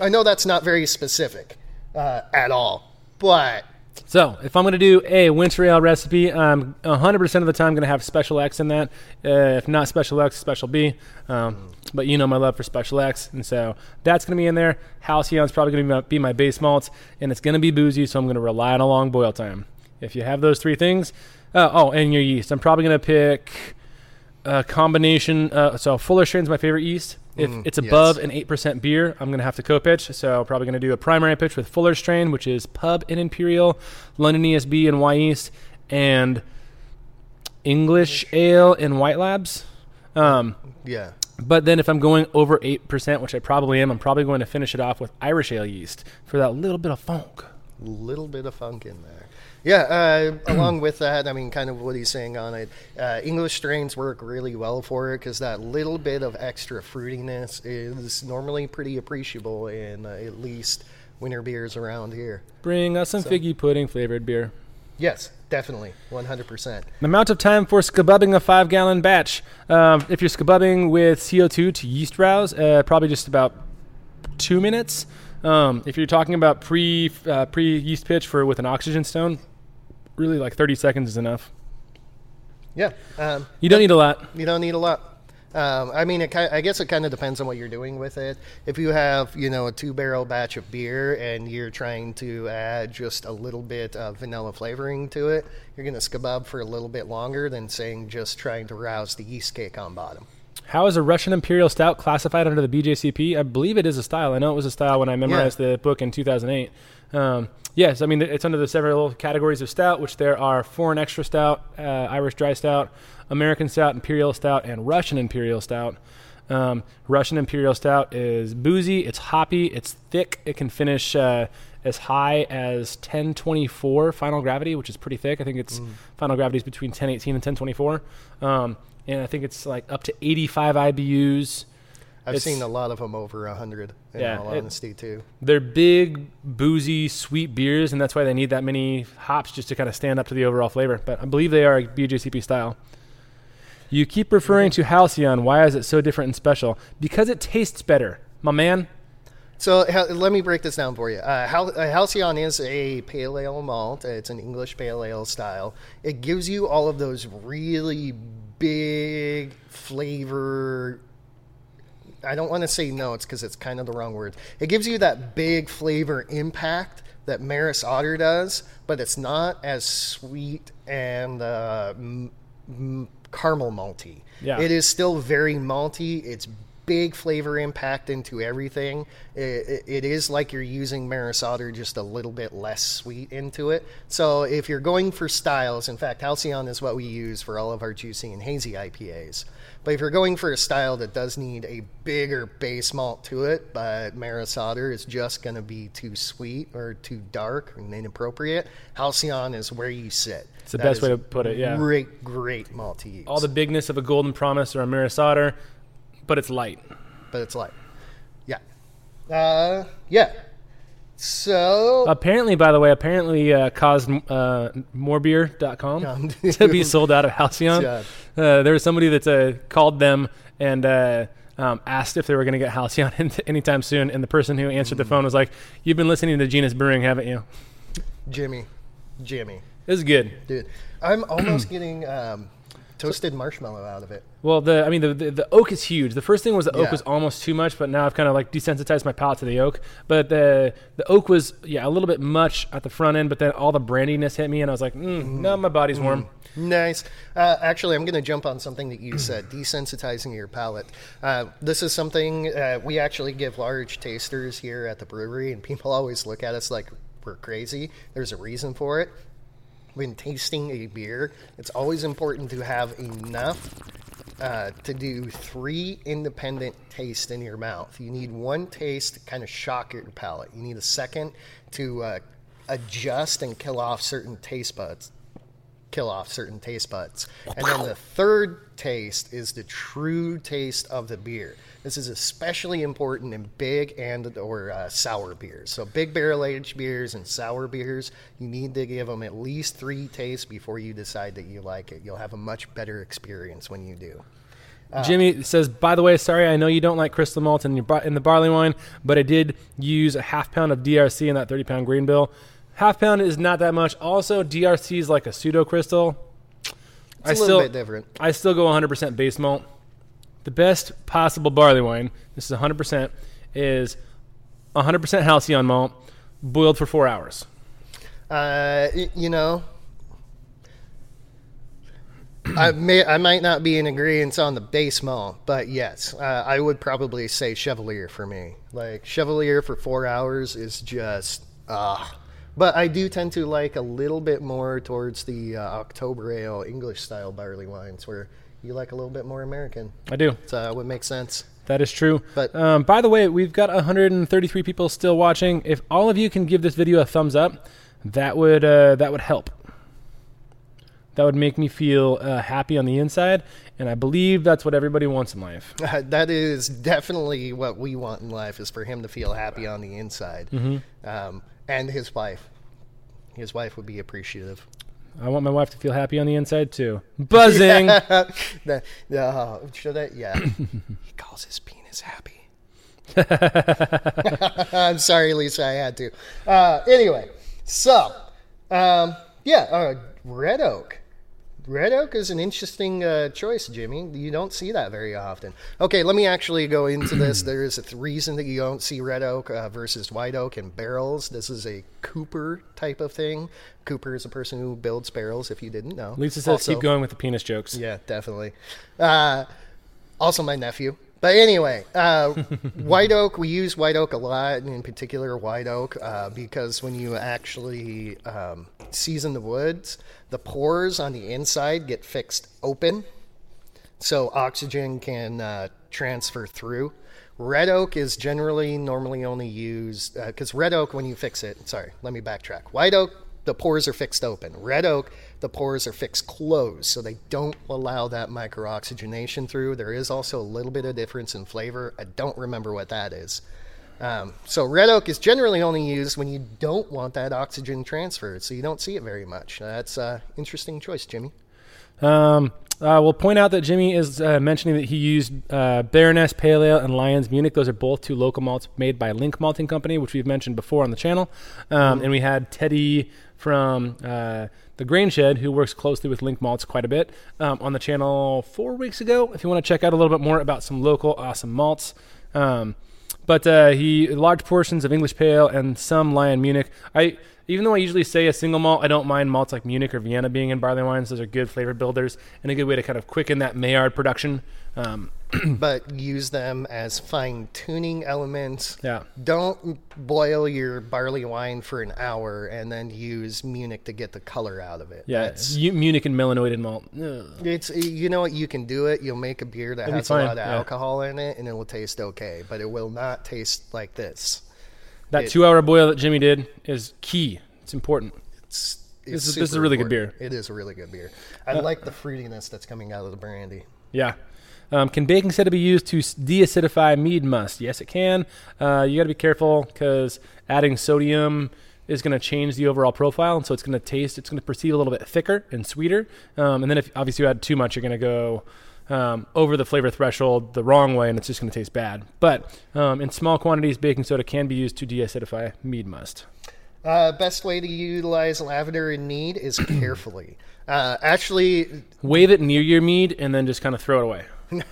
I know that's not very specific uh, at all, but So, if I'm going to do a winter ale recipe, I'm 100% of the time going to have Special X in that. Uh, if not Special X, Special B. Um, but you know my love for Special X, and so that's going to be in there. Halcyon's probably going to be my base malt, and it's going to be boozy, so I'm going to rely on a long boil time. If you have those three things, uh, oh, and your yeast, I'm probably going to pick a combination. Uh, so Fuller Strain's my favorite yeast. If Mm, it's yes. above an 8% beer, I'm going to have to co-pitch. So probably going to do a primary pitch with Fuller Strain, which is Pub and Imperial, London ESB and Wyeast, and English Ale and White Labs. Um, yeah, but then if I'm going over 8%, which I probably am, I'm probably going to finish it off with Irish Ale yeast for that little bit of funk. little bit of funk in there. Yeah, uh, along with that, I mean, kind of what he's saying on it. Uh, English strains work really well for it because that little bit of extra fruitiness is normally pretty appreciable in uh, at least winter beers around here. Bring us some figgy pudding flavored beer. Yes, definitely, one hundred percent. The amount of time for scabubbing a five gallon batch. Um, if you're scabubbing with CO2 to yeast rouse, uh, probably just about two minutes. Um, if you're talking about pre uh, pre yeast pitch for with an oxygen stone, really like 30 seconds is enough. Yeah, um, You don't need a lot. You don't need a lot. Um, I mean, it, I guess it kind of depends on what you're doing with it. If you have, you know, a two barrel batch of beer and you're trying to add just a little bit of vanilla flavoring to it, you're going to skabub for a little bit longer than saying just trying to rouse the yeast cake on bottom. How is a Russian Imperial Stout classified under the BJCP? I believe it is a style. I know it was a style when I memorized the book in 2008. Um, yes, I mean it's under the several categories of stout, which there are foreign extra stout, uh, Irish dry stout, American stout, Imperial stout, and Russian Imperial stout. Um, Russian Imperial Stout is boozy, it's hoppy, it's thick. It can finish uh, as high as 1024 final gravity, which is pretty thick. I think its final gravity is between 1018 and 1024. Um, and I think it's like up to 85 IBUs. I've It's- seen a lot of them over 100, in Yeah, all it- honesty, too. They're big, boozy, sweet beers, and that's why they need that many hops just to kind of stand up to the overall flavor. But I believe they are a BJCP style. You keep referring to Halcyon. Why is it so different and special? Because it tastes better, my man. So let me break this down for you. Uh, Hal- uh, Halcyon is a pale ale malt. It's an English pale ale style. It gives you all of those really big flavor. I don't want to say notes because it's kind of the wrong word. It gives you that big flavor impact that Maris Otter does, but it's not as sweet and uh, m- m- caramel malty. Yeah. It is still very malty. It's big flavor impact into everything. It, it, it is like you're using Maris Otter, just a little bit less sweet into it. So if you're going for styles, in fact, Halcyon is what we use for all of our juicy and hazy IPAs. But if you're going for a style that does need a bigger base malt to it, but Maris Otter is just going to be too sweet or too dark and inappropriate, Halcyon is where you sit. It's the That best way to put it, yeah. Great, great malt to use. All the bigness of a Golden Promise or a Maris Otter, but it's light. but it's light. Yeah. Uh, yeah. So Apparently, by the way, apparently uh, caused uh, morebeer.com to be sold out of Halcyon. God. Uh, there was somebody that uh, called them and uh, um, asked if they were going to get Halcyon anytime soon. And the person who answered the Mm. phone was like, You've been listening to Genus Brewing, haven't you? Jimmy, Jimmy, this is good. dude, I'm almost getting um, toasted marshmallow out of it. Well, the I mean the, the the oak is huge. The first thing was the oak Yeah. was almost too much, but now I've kind of like desensitized my palate to the oak. But the the oak was yeah a little bit much at the front end, but then all the brandiness hit me, and I was like, mm, no, my body's warm. Nice. Uh, actually, I'm going to jump on something that you said, desensitizing your palate. Uh, this is something uh, we actually give large tasters here at the brewery, and people always look at us like we're crazy. There's a reason for it. When tasting a beer, it's always important to have enough uh, to do three independent tastes in your mouth. You need one taste to kind of shock your palate. You need a second to uh, adjust and kill off certain taste buds kill off certain taste buds. And then the third taste is the true taste of the beer. This is especially important in big and or uh, sour beers. So big barrel aged beers and sour beers, you need to give them at least three tastes before you decide that you like it. You'll have a much better experience when you do. Jimmy says, by the way, sorry, I know you don't like crystal malt in your in the barley wine, but I did use a half pound of DRC in that 30 pound grain bill. Half pound is not that much. Also, DRC is like a pseudo crystal. It's a little bit different. I still go 100% base malt. The best possible barley wine, this is 100%, is 100% halcyon malt, boiled for four hours. Uh, you know, I may I might not be in agreement on the base malt, but yes, uh, I would probably say Chevallier for me. Like Chevallier for four hours is just ah. But I do tend to like a little bit more towards the uh, October Ale English style barley wines, where you like a little bit more American. I do. So that would make sense. That is true. But- um, by the way, we've got 133 people still watching. If all of you can give this video a thumbs up, that would uh, that would help. That would make me feel uh, happy on the inside, and I believe that's what everybody wants in life. that is definitely what we want in life is for him to feel happy on the inside um, and his wife his wife would be appreciative I want my wife to feel happy on the inside too. Buzzing. The- uh, should I? yeah he calls his penis happy i'm sorry lisa i had to uh, anyway so um, yeah uh, red oak Red oak is an interesting uh, choice, Jimmy. You don't see that very often. Okay, let me actually go into this. There is a th- reason that you don't see red oak uh, versus white oak in barrels. This is a Cooper type of thing. Cooper is a person who builds barrels. If you didn't know, Lisa says Also- keep going with the penis jokes. yeah, definitely. Uh, Also, my nephew. But anyway, uh, white oak, we use white oak a lot, and in particular white oak, uh, because when you actually um, season the woods, the pores on the inside get fixed open, so oxygen can uh, transfer through. Red oak is generally normally only used because red oak, when you fix it, sorry, let me backtrack. White oak, the pores are fixed open. Red oak, the pores are fixed closed, so they don't allow that microoxygenation through. There is also a little bit of difference in flavor. I don't remember what that is. Um, so red oak is generally only used when you don't want that oxygen transferred, so you don't see it very much. That's an interesting choice, Jimmy. Um, uh, we'll point out that Jimmy is uh, mentioning that he used uh, Baroness Pale Ale and Lions Munich. Those are both two local malts made by Link Malting Company, which we've mentioned before on the channel. Um, And we had Teddy from uh, the Grain Shed, who works closely with Link Malts quite a bit, um, on the channel four weeks ago. If you want to check out a little bit more about some local awesome malts. Um, but uh, he large portions of English Pale and some Lion Munich. I even though I usually say a single malt, I don't mind malts like Munich or Vienna being in barley wines. Those are good flavor builders and a good way to kind of quicken that Maillard production. Um, but use them as fine tuning elements. Yeah. Don't boil your barley wine for an hour and then use Munich to get the color out of it. yeah, That's- U- Munich and melanoidin malt. Ugh. it's you know what you can do it. You'll make a beer that It'll has a lot of yeah. alcohol in it, and it will taste okay, but it will not taste like this. That It- two-hour boil that Jimmy did is key. It's important. It's, This is- this is a really good beer. It is a really good beer. I like the fruitiness that's coming out of the brandy. Yeah. Um, can baking soda be used to deacidify mead must? Yes, it can. Uh, you got to be careful because adding sodium is going to change the overall profile, and so it's going to taste, it's going to perceive a little bit thicker and sweeter. Um, and then if obviously you add too much, you're going to go um, over the flavor threshold the wrong way, and it's just going to taste bad. But um, in small quantities, baking soda can be used to deacidify mead must. Uh, best way to utilize lavender in mead is carefully. Uh, actually, Wave it near your mead, and then just kind of throw it away.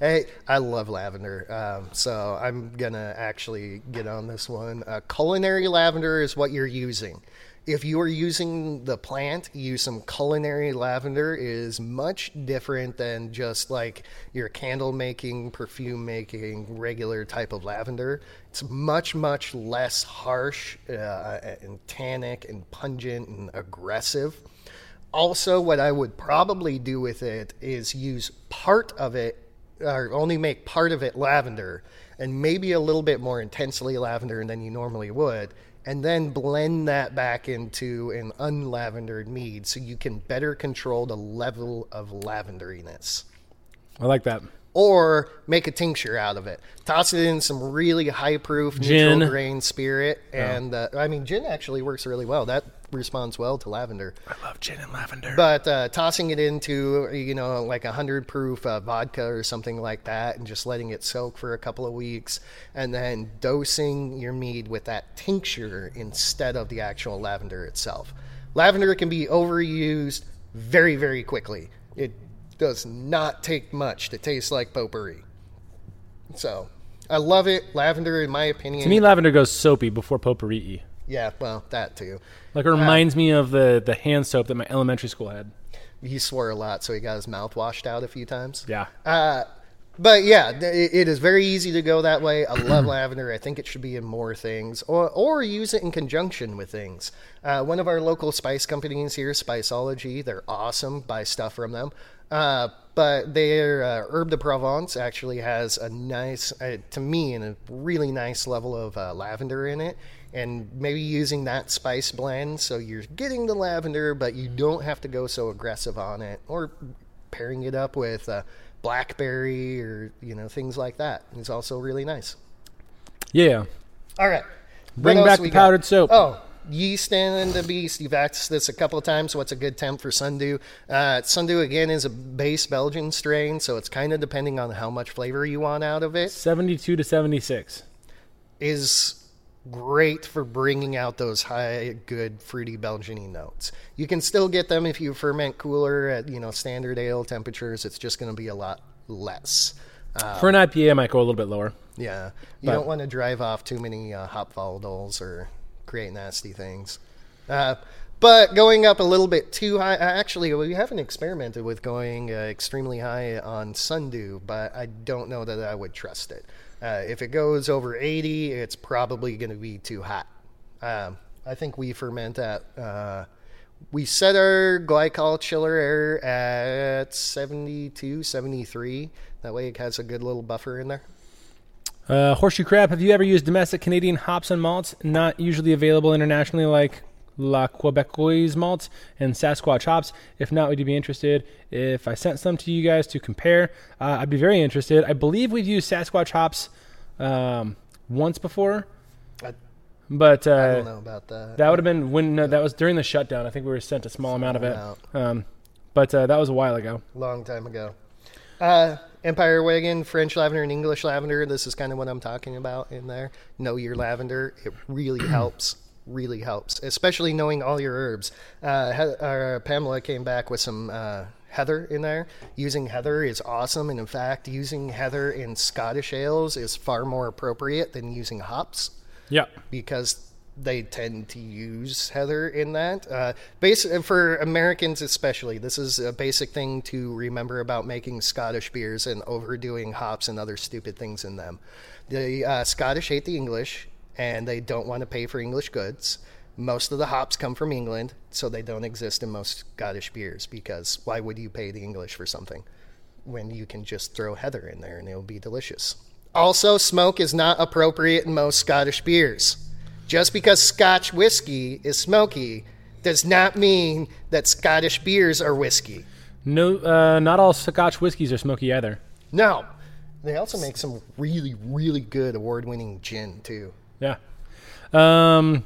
hey, I love lavender, um, so I'm gonna actually get on this one. Uh, culinary lavender is what you're using. If you are using the plant, use some culinary lavender is much different than just like your candle making, perfume making, regular type of lavender. It's much, much less harsh uh, and tannic and pungent and aggressive. Also, what I would probably do with it is use part of it, or only make part of it lavender, and maybe a little bit more intensely lavender than you normally would, and then blend that back into an unlavendered mead so you can better control the level of lavenderiness. I like that. Or make a tincture out of it. Toss it in some really high proof Gin. neutral grain spirit. And uh, I mean, gin actually works really well. That responds well to lavender. I love gin and lavender. But uh, tossing it into, you know, like a hundred proof uh, vodka or something like that, and just letting it soak for a couple of weeks, and then dosing your mead with that tincture instead of the actual lavender itself. Lavender can be overused very, very quickly. It does not take much to taste like potpourri. So, I love it. Lavender, in my opinion, to me, lavender goes soapy before potpourri. Yeah, well, that too. Like it reminds me of the the hand soap that my elementary school had. He swore a lot, so he got his mouth washed out a few times. Yeah. Uh, but yeah, it, it is very easy to go that way. I love lavender. I think it should be in more things, or or use it in conjunction with things. Uh, one of our local spice companies here, Spiceology, they're awesome. Buy stuff from them. Uh, but their uh, Herb de Provence actually has a nice, uh, to me, and a really nice level of uh, lavender in it. And maybe using that spice blend, so you're getting the lavender, but you don't have to go so aggressive on it, or pairing it up with uh, blackberry or you know things like that is also really nice. Yeah. All right, Bring What back the powdered soap. Oh, yeast and the beast. You've asked this a couple of times. What's a good temp for sundew? Uh, sundew again is a base Belgian strain, so it's kind of depending on how much flavor you want out of it. 72 to 76. Is great for bringing out those high, good, fruity Belgian notes. You can still get them if you ferment cooler at you know standard ale temperatures. It's just going to be a lot less. Uh, For an IPA, I might go a little bit lower. yeah, you But- don't want to drive off too many uh, hop volatiles or create nasty things. Uh, but going up a little bit too high. Actually, we haven't experimented with going uh, extremely high on sundew, but I don't know that I would trust it. Uh, if it goes over 80, it's probably going to be too hot. Um, I think we ferment at. Uh, we set our glycol chiller air at 72, 73. That way it has a good little buffer in there. Uh, Horseshoe Crab, have you ever used domestic Canadian hops and malts, not usually available internationally like La Quebecoise malts and Sasquatch hops? If not, would you be interested if I sent some to you guys to compare? Uh, I'd be very interested. I believe we've used Sasquatch hops um, once before, I, but uh, I don't know about that. that would have been when no, that was during the shutdown. I think we were sent a small amount of it, um, but uh, that was a while ago. long time ago. Uh, Empire Wagon, French lavender, and English lavender. This is kind of what I'm talking about in there. Know your lavender. It really helps. Really helps, especially knowing all your herbs. Uh, he- uh, Pamela came back with some uh, heather in there. Using heather is awesome, and in fact, using heather in Scottish ales is far more appropriate than using hops Yeah. because they tend to use heather in that. Uh, basic, for Americans especially, this is a basic thing to remember about making Scottish beers and overdoing hops and other stupid things in them. The uh, Scottish hate the English and they don't want to pay for English goods. Most of the hops come from England, so they don't exist in most Scottish beers because why would you pay the English for something when you can just throw heather in there and it'll be delicious? Also, smoke is not appropriate in most Scottish beers. Just because Scotch whiskey is smoky does not mean that Scottish beers are whiskey. No, uh, not all Scotch whiskeys are smoky either. No. They also make some really, really good award winning gin, too. Yeah. Um,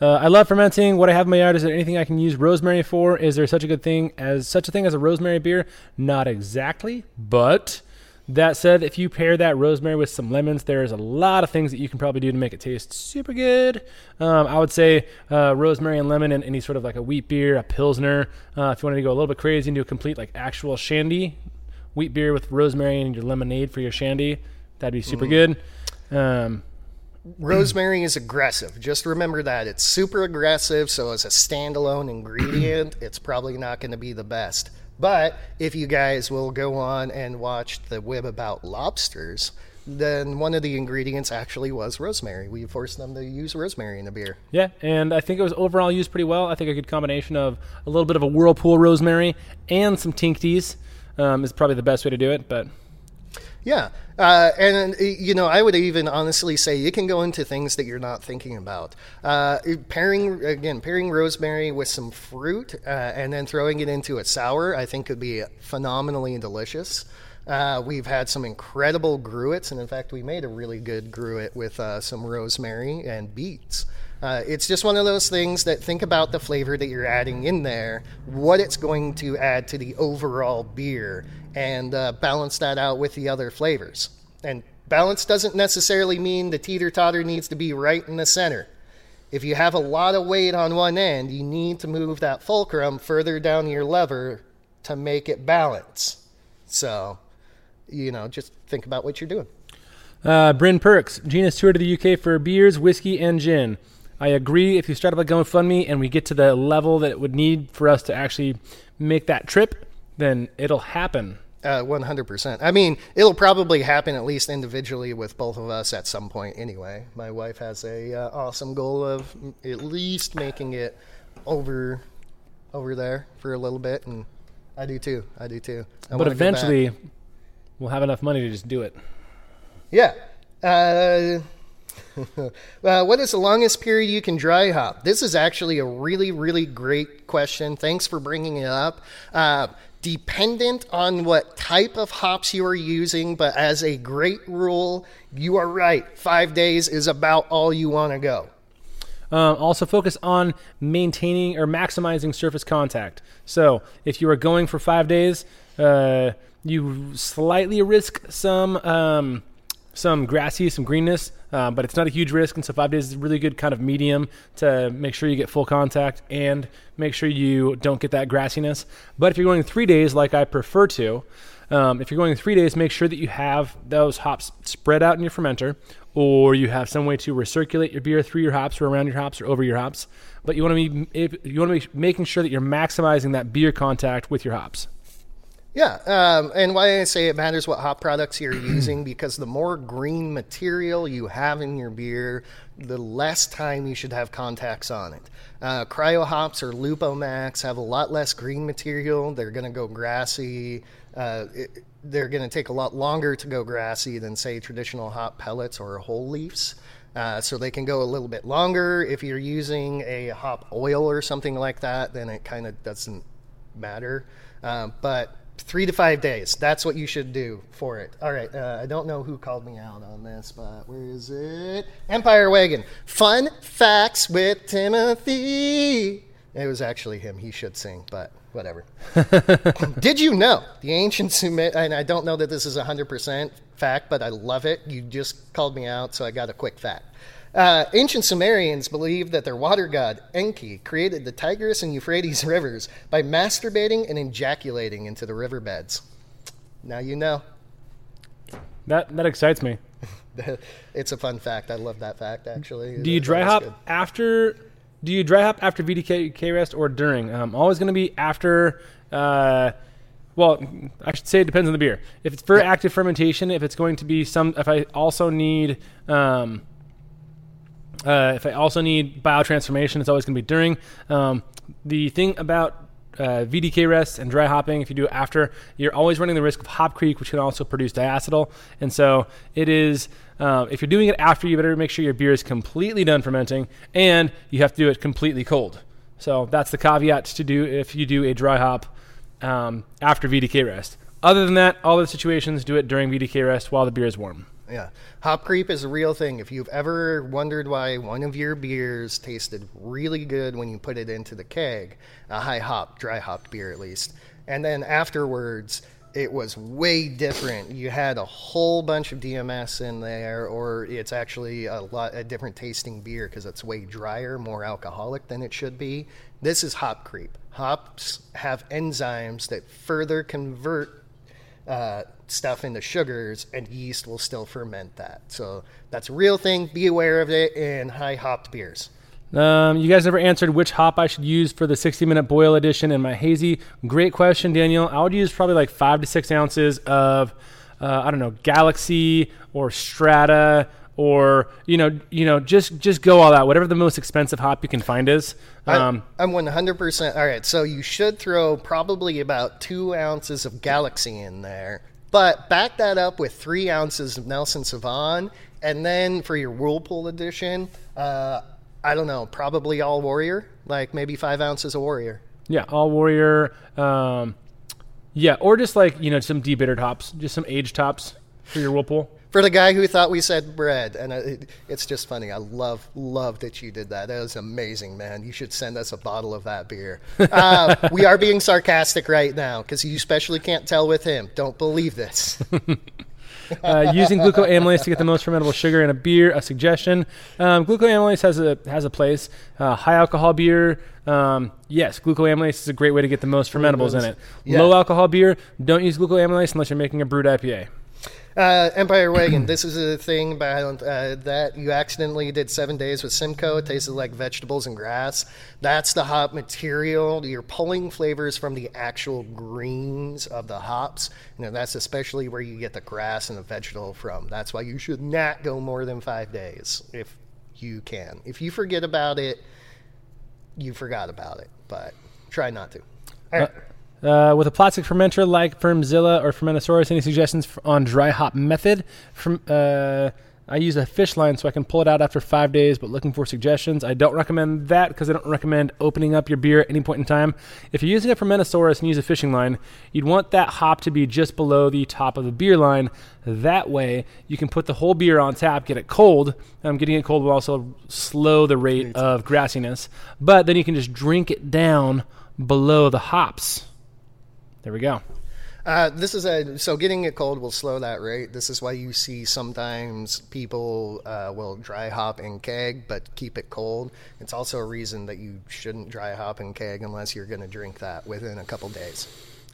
uh, I love fermenting. What I have in my yard is there anything I can use rosemary for? Is there such a good thing as such a thing as a rosemary beer? Not exactly, but that said, if you pair that rosemary with some lemons, there's a lot of things that you can probably do to make it taste super good. Um, I would say uh, rosemary and lemon in any sort of like a wheat beer, a pilsner. Uh, if you wanted to go a little bit crazy and do a complete like actual shandy, wheat beer with rosemary and your lemonade for your shandy, that'd be super good. Um, Rosemary is aggressive. Just remember that. It's super aggressive, so as a standalone ingredient, it's probably not going to be the best. But if you guys will go on and watch the web about lobsters, then one of the ingredients actually was rosemary. We forced them to use rosemary in the beer. Yeah, and I think it was overall used pretty well. I think a good combination of a little bit of a whirlpool rosemary and some tincties um, is probably the best way to do it. But Yeah, uh, and uh, you know, I would even honestly say you can go into things that you're not thinking about. Uh, pairing again, pairing rosemary with some fruit uh, and then throwing it into a sour, I think could be phenomenally delicious. Uh, we've had some incredible gruits, and in fact, we made a really good gruit with uh, some rosemary and beets. Uh, it's just one of those things that think about the flavor that you're adding in there, what it's going to add to the overall beer, and uh, balance that out with the other flavors. And balance doesn't necessarily mean the teeter totter needs to be right in the center. If you have a lot of weight on one end, you need to move that fulcrum further down your lever to make it balance. So, you know, just think about what you're doing. uh, Bryn Perks, Gina's tour to the UK for beers, whiskey, and gin. I agree. If you start up a GoFundMe and we get to the level that it would need for us to actually make that trip, then it'll happen. Uh, 100%. I mean, it'll probably happen at least individually with both of us at some point anyway. My wife has a uh, awesome goal of at least making it over over there for a little bit and I do too. I do too. I but wanna go back. eventually, we'll have enough money to just do it. Yeah. Uh, uh, what is the longest period you can dry hop? This is actually a really, really great question. Thanks for bringing it up. Uh, dependent on what type of hops you are using, but as a great rule, you are right. Five days is about all you want to go. Um, also, focus on maintaining or maximizing surface contact. So, if you are going for five days, uh, you slightly risk some um, some grassy, some greenness, uh, but it's not a huge risk. And so five days is a really good kind of medium to make sure you get full contact and make sure you don't get that grassiness. But if you're going three days, like I prefer to, um, if you're going three days, make sure that you have those hops spread out in your fermenter, or you have some way to recirculate your beer through your hops, or around your hops, or over your hops. But you want to be you want to be making sure that you're maximizing that beer contact with your hops. Yeah, um, and why I say it matters what hop products you're using because the more green material you have in your beer, the less time you should have contacts on it. Uh, cryo hops or LupoMax have a lot less green material. They're going to go grassy. Uh, it, they're going to take a lot longer to go grassy than, say, traditional hop pellets or whole leaves. Uh, so they can go a little bit longer. If you're using a hop oil or something like that, then it kind of doesn't matter. Uh, but three to five days. That's what you should do for it. All right. Uh, I don't know who called me out on this, but where is it? Empire Wagon. Fun facts with Timothy. It was actually him. He should sing, but whatever. Did you know the ancient Sumer? And I don't know that this is 100% fact, but I love it. You just called me out, so I got a quick fact. Uh, ancient Sumerians believed that their water god, Enki, created the Tigris and Euphrates rivers by masturbating and ejaculating into the riverbeds. Now you know. That that excites me. it's a fun fact. I love that fact, actually. Do you dry hop good. after? Do you dry hop after VDK rest or during? Um, always going to be after. Uh, well, I should say it depends on the beer. If it's for yeah. active fermentation, if it's going to be some, if I also need um, uh, if I also need biotransformation, it's always going to be during. Um, the thing about uh, VDK rest and dry hopping, if you do it after, you're always running the risk of hop creep, which can also produce diacetyl. And so it is, uh, if you're doing it after, you better make sure your beer is completely done fermenting and you have to do it completely cold. So that's the caveat to do if you do a dry hop um, after VDK rest. Other than that, all the situations do it during VDK rest while the beer is warm. Yeah. Hop creep is a real thing. If you've ever wondered why one of your beers tasted really good when you put it into the keg, a high hop, dry hopped beer at least, and then afterwards it was way different. You had a whole bunch of DMS in there, or it's actually a lot a different tasting beer because it's way drier, more alcoholic than it should be. This is hop creep. Hops have enzymes that further convert uh, stuff in the sugars, and yeast will still ferment that. So that's a real thing. Be aware of it in high hopped beers. Um, you guys never answered which hop I should use for the 60 minute boil edition in my hazy. Great question, Daniel. I would use probably like five to six ounces of, uh, I don't know, Galaxy or Strata or you know, you know, just just go all out. Whatever the most expensive hop you can find is. Um, I, am 100% all right. So you should throw probably about two ounces of Galaxy in there, but back that up with three ounces of Nelson Sauvin, and then for your Whirlpool edition, uh, I don't know, probably all Warrior, like maybe five ounces of Warrior. Yeah, all Warrior. Um, yeah, or just like you know some debittered hops, just some aged hops for your Whirlpool for the guy who thought we said bread. And it, it's just funny. I love, love that you did that. That was amazing, man. You should send us a bottle of that beer. Uh, we are being sarcastic right now because you especially can't tell with him. Don't believe this. uh, using glucoamylase to get the most fermentable sugar in a beer, a suggestion. Um, glucoamylase has a has a place. Uh, high alcohol beer, um, yes, glucoamylase is a great way to get the most fermentables in it. Yeah. Low alcohol beer, don't use glucoamylase unless you're making a brut IPA. Uh, Empire Wagon. this is a thing about uh, that you accidentally did seven days with Simcoe. It tasted like vegetables and grass. That's the hop material. You're pulling flavors from the actual greens of the hops. You know, that's especially where you get the grass and the vegetable from. That's why you should not go more than five days if you can. If you forget about it, you forgot about it. But try not to. All right. Uh- uh, with a plastic fermenter like Fermzilla or Fermentasaurus, any suggestions on dry hop method? From uh, I use a fish line so I can pull it out after five days, but looking for suggestions. I don't recommend that because I don't recommend opening up your beer at any point in time. If you're using a Fermentasaurus and use a fishing line, you'd want that hop to be just below the top of the beer line. That way, you can put the whole beer on tap, get it cold. Um, getting it cold will also slow the rate of grassiness, but then you can just drink it down below the hops. There we go. Uh, this is a so getting it cold will slow that rate. This is why you see sometimes people uh, will dry hop and keg, but keep it cold. It's also a reason that you shouldn't dry hop and keg unless you're going to drink that within a couple days.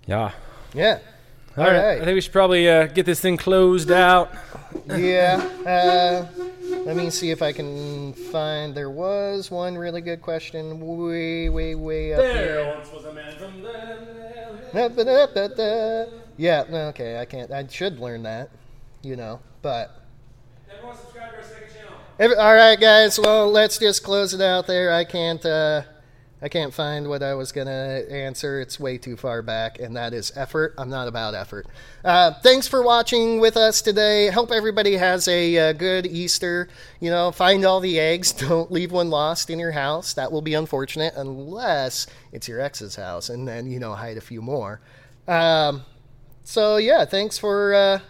Yeah. Yeah. All right. I think we should probably uh, get this thing closed out. yeah. Uh, let me see if I can find. There was one really good question way, way, way up There here. once was a man from Yeah. Okay. I can't. I should learn that. You know. But Everyone subscribe to our second channel. every, all right, guys. Well, let's just close it out there. I can't. Uh, I can't find what I was gonna answer. It's way too far back, and that is effort. I'm not about effort. Uh, thanks for watching with us today. Hope everybody has a uh, good Easter. You know, find all the eggs. Don't leave one lost in your house. That will be unfortunate unless it's your ex's house, and then you know hide a few more. Um, so yeah, thanks for. Uh,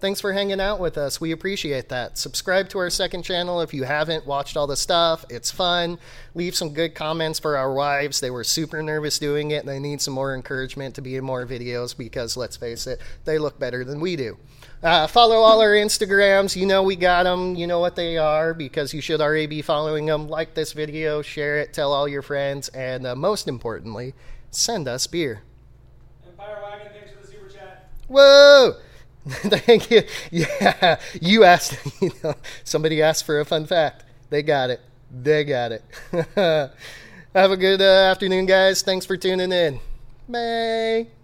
Thanks for hanging out with us. We appreciate that. Subscribe to our second channel if you haven't watched all the stuff. It's fun. Leave some good comments for our wives. They were super nervous doing it and they need some more encouragement to be in more videos because, let's face it, they look better than we do. Uh, follow all our Instagrams. You know we got them. You know what they are because you should already be following them. Like this video, share it, tell all your friends, and uh, most importantly, send us beer. Empire Wagon, thanks for the super chat. Whoa! Thank you. Yeah, you asked. You know, somebody asked for a fun fact. They got it. They got it. Have a good uh, afternoon, guys. Thanks for tuning in. Bye.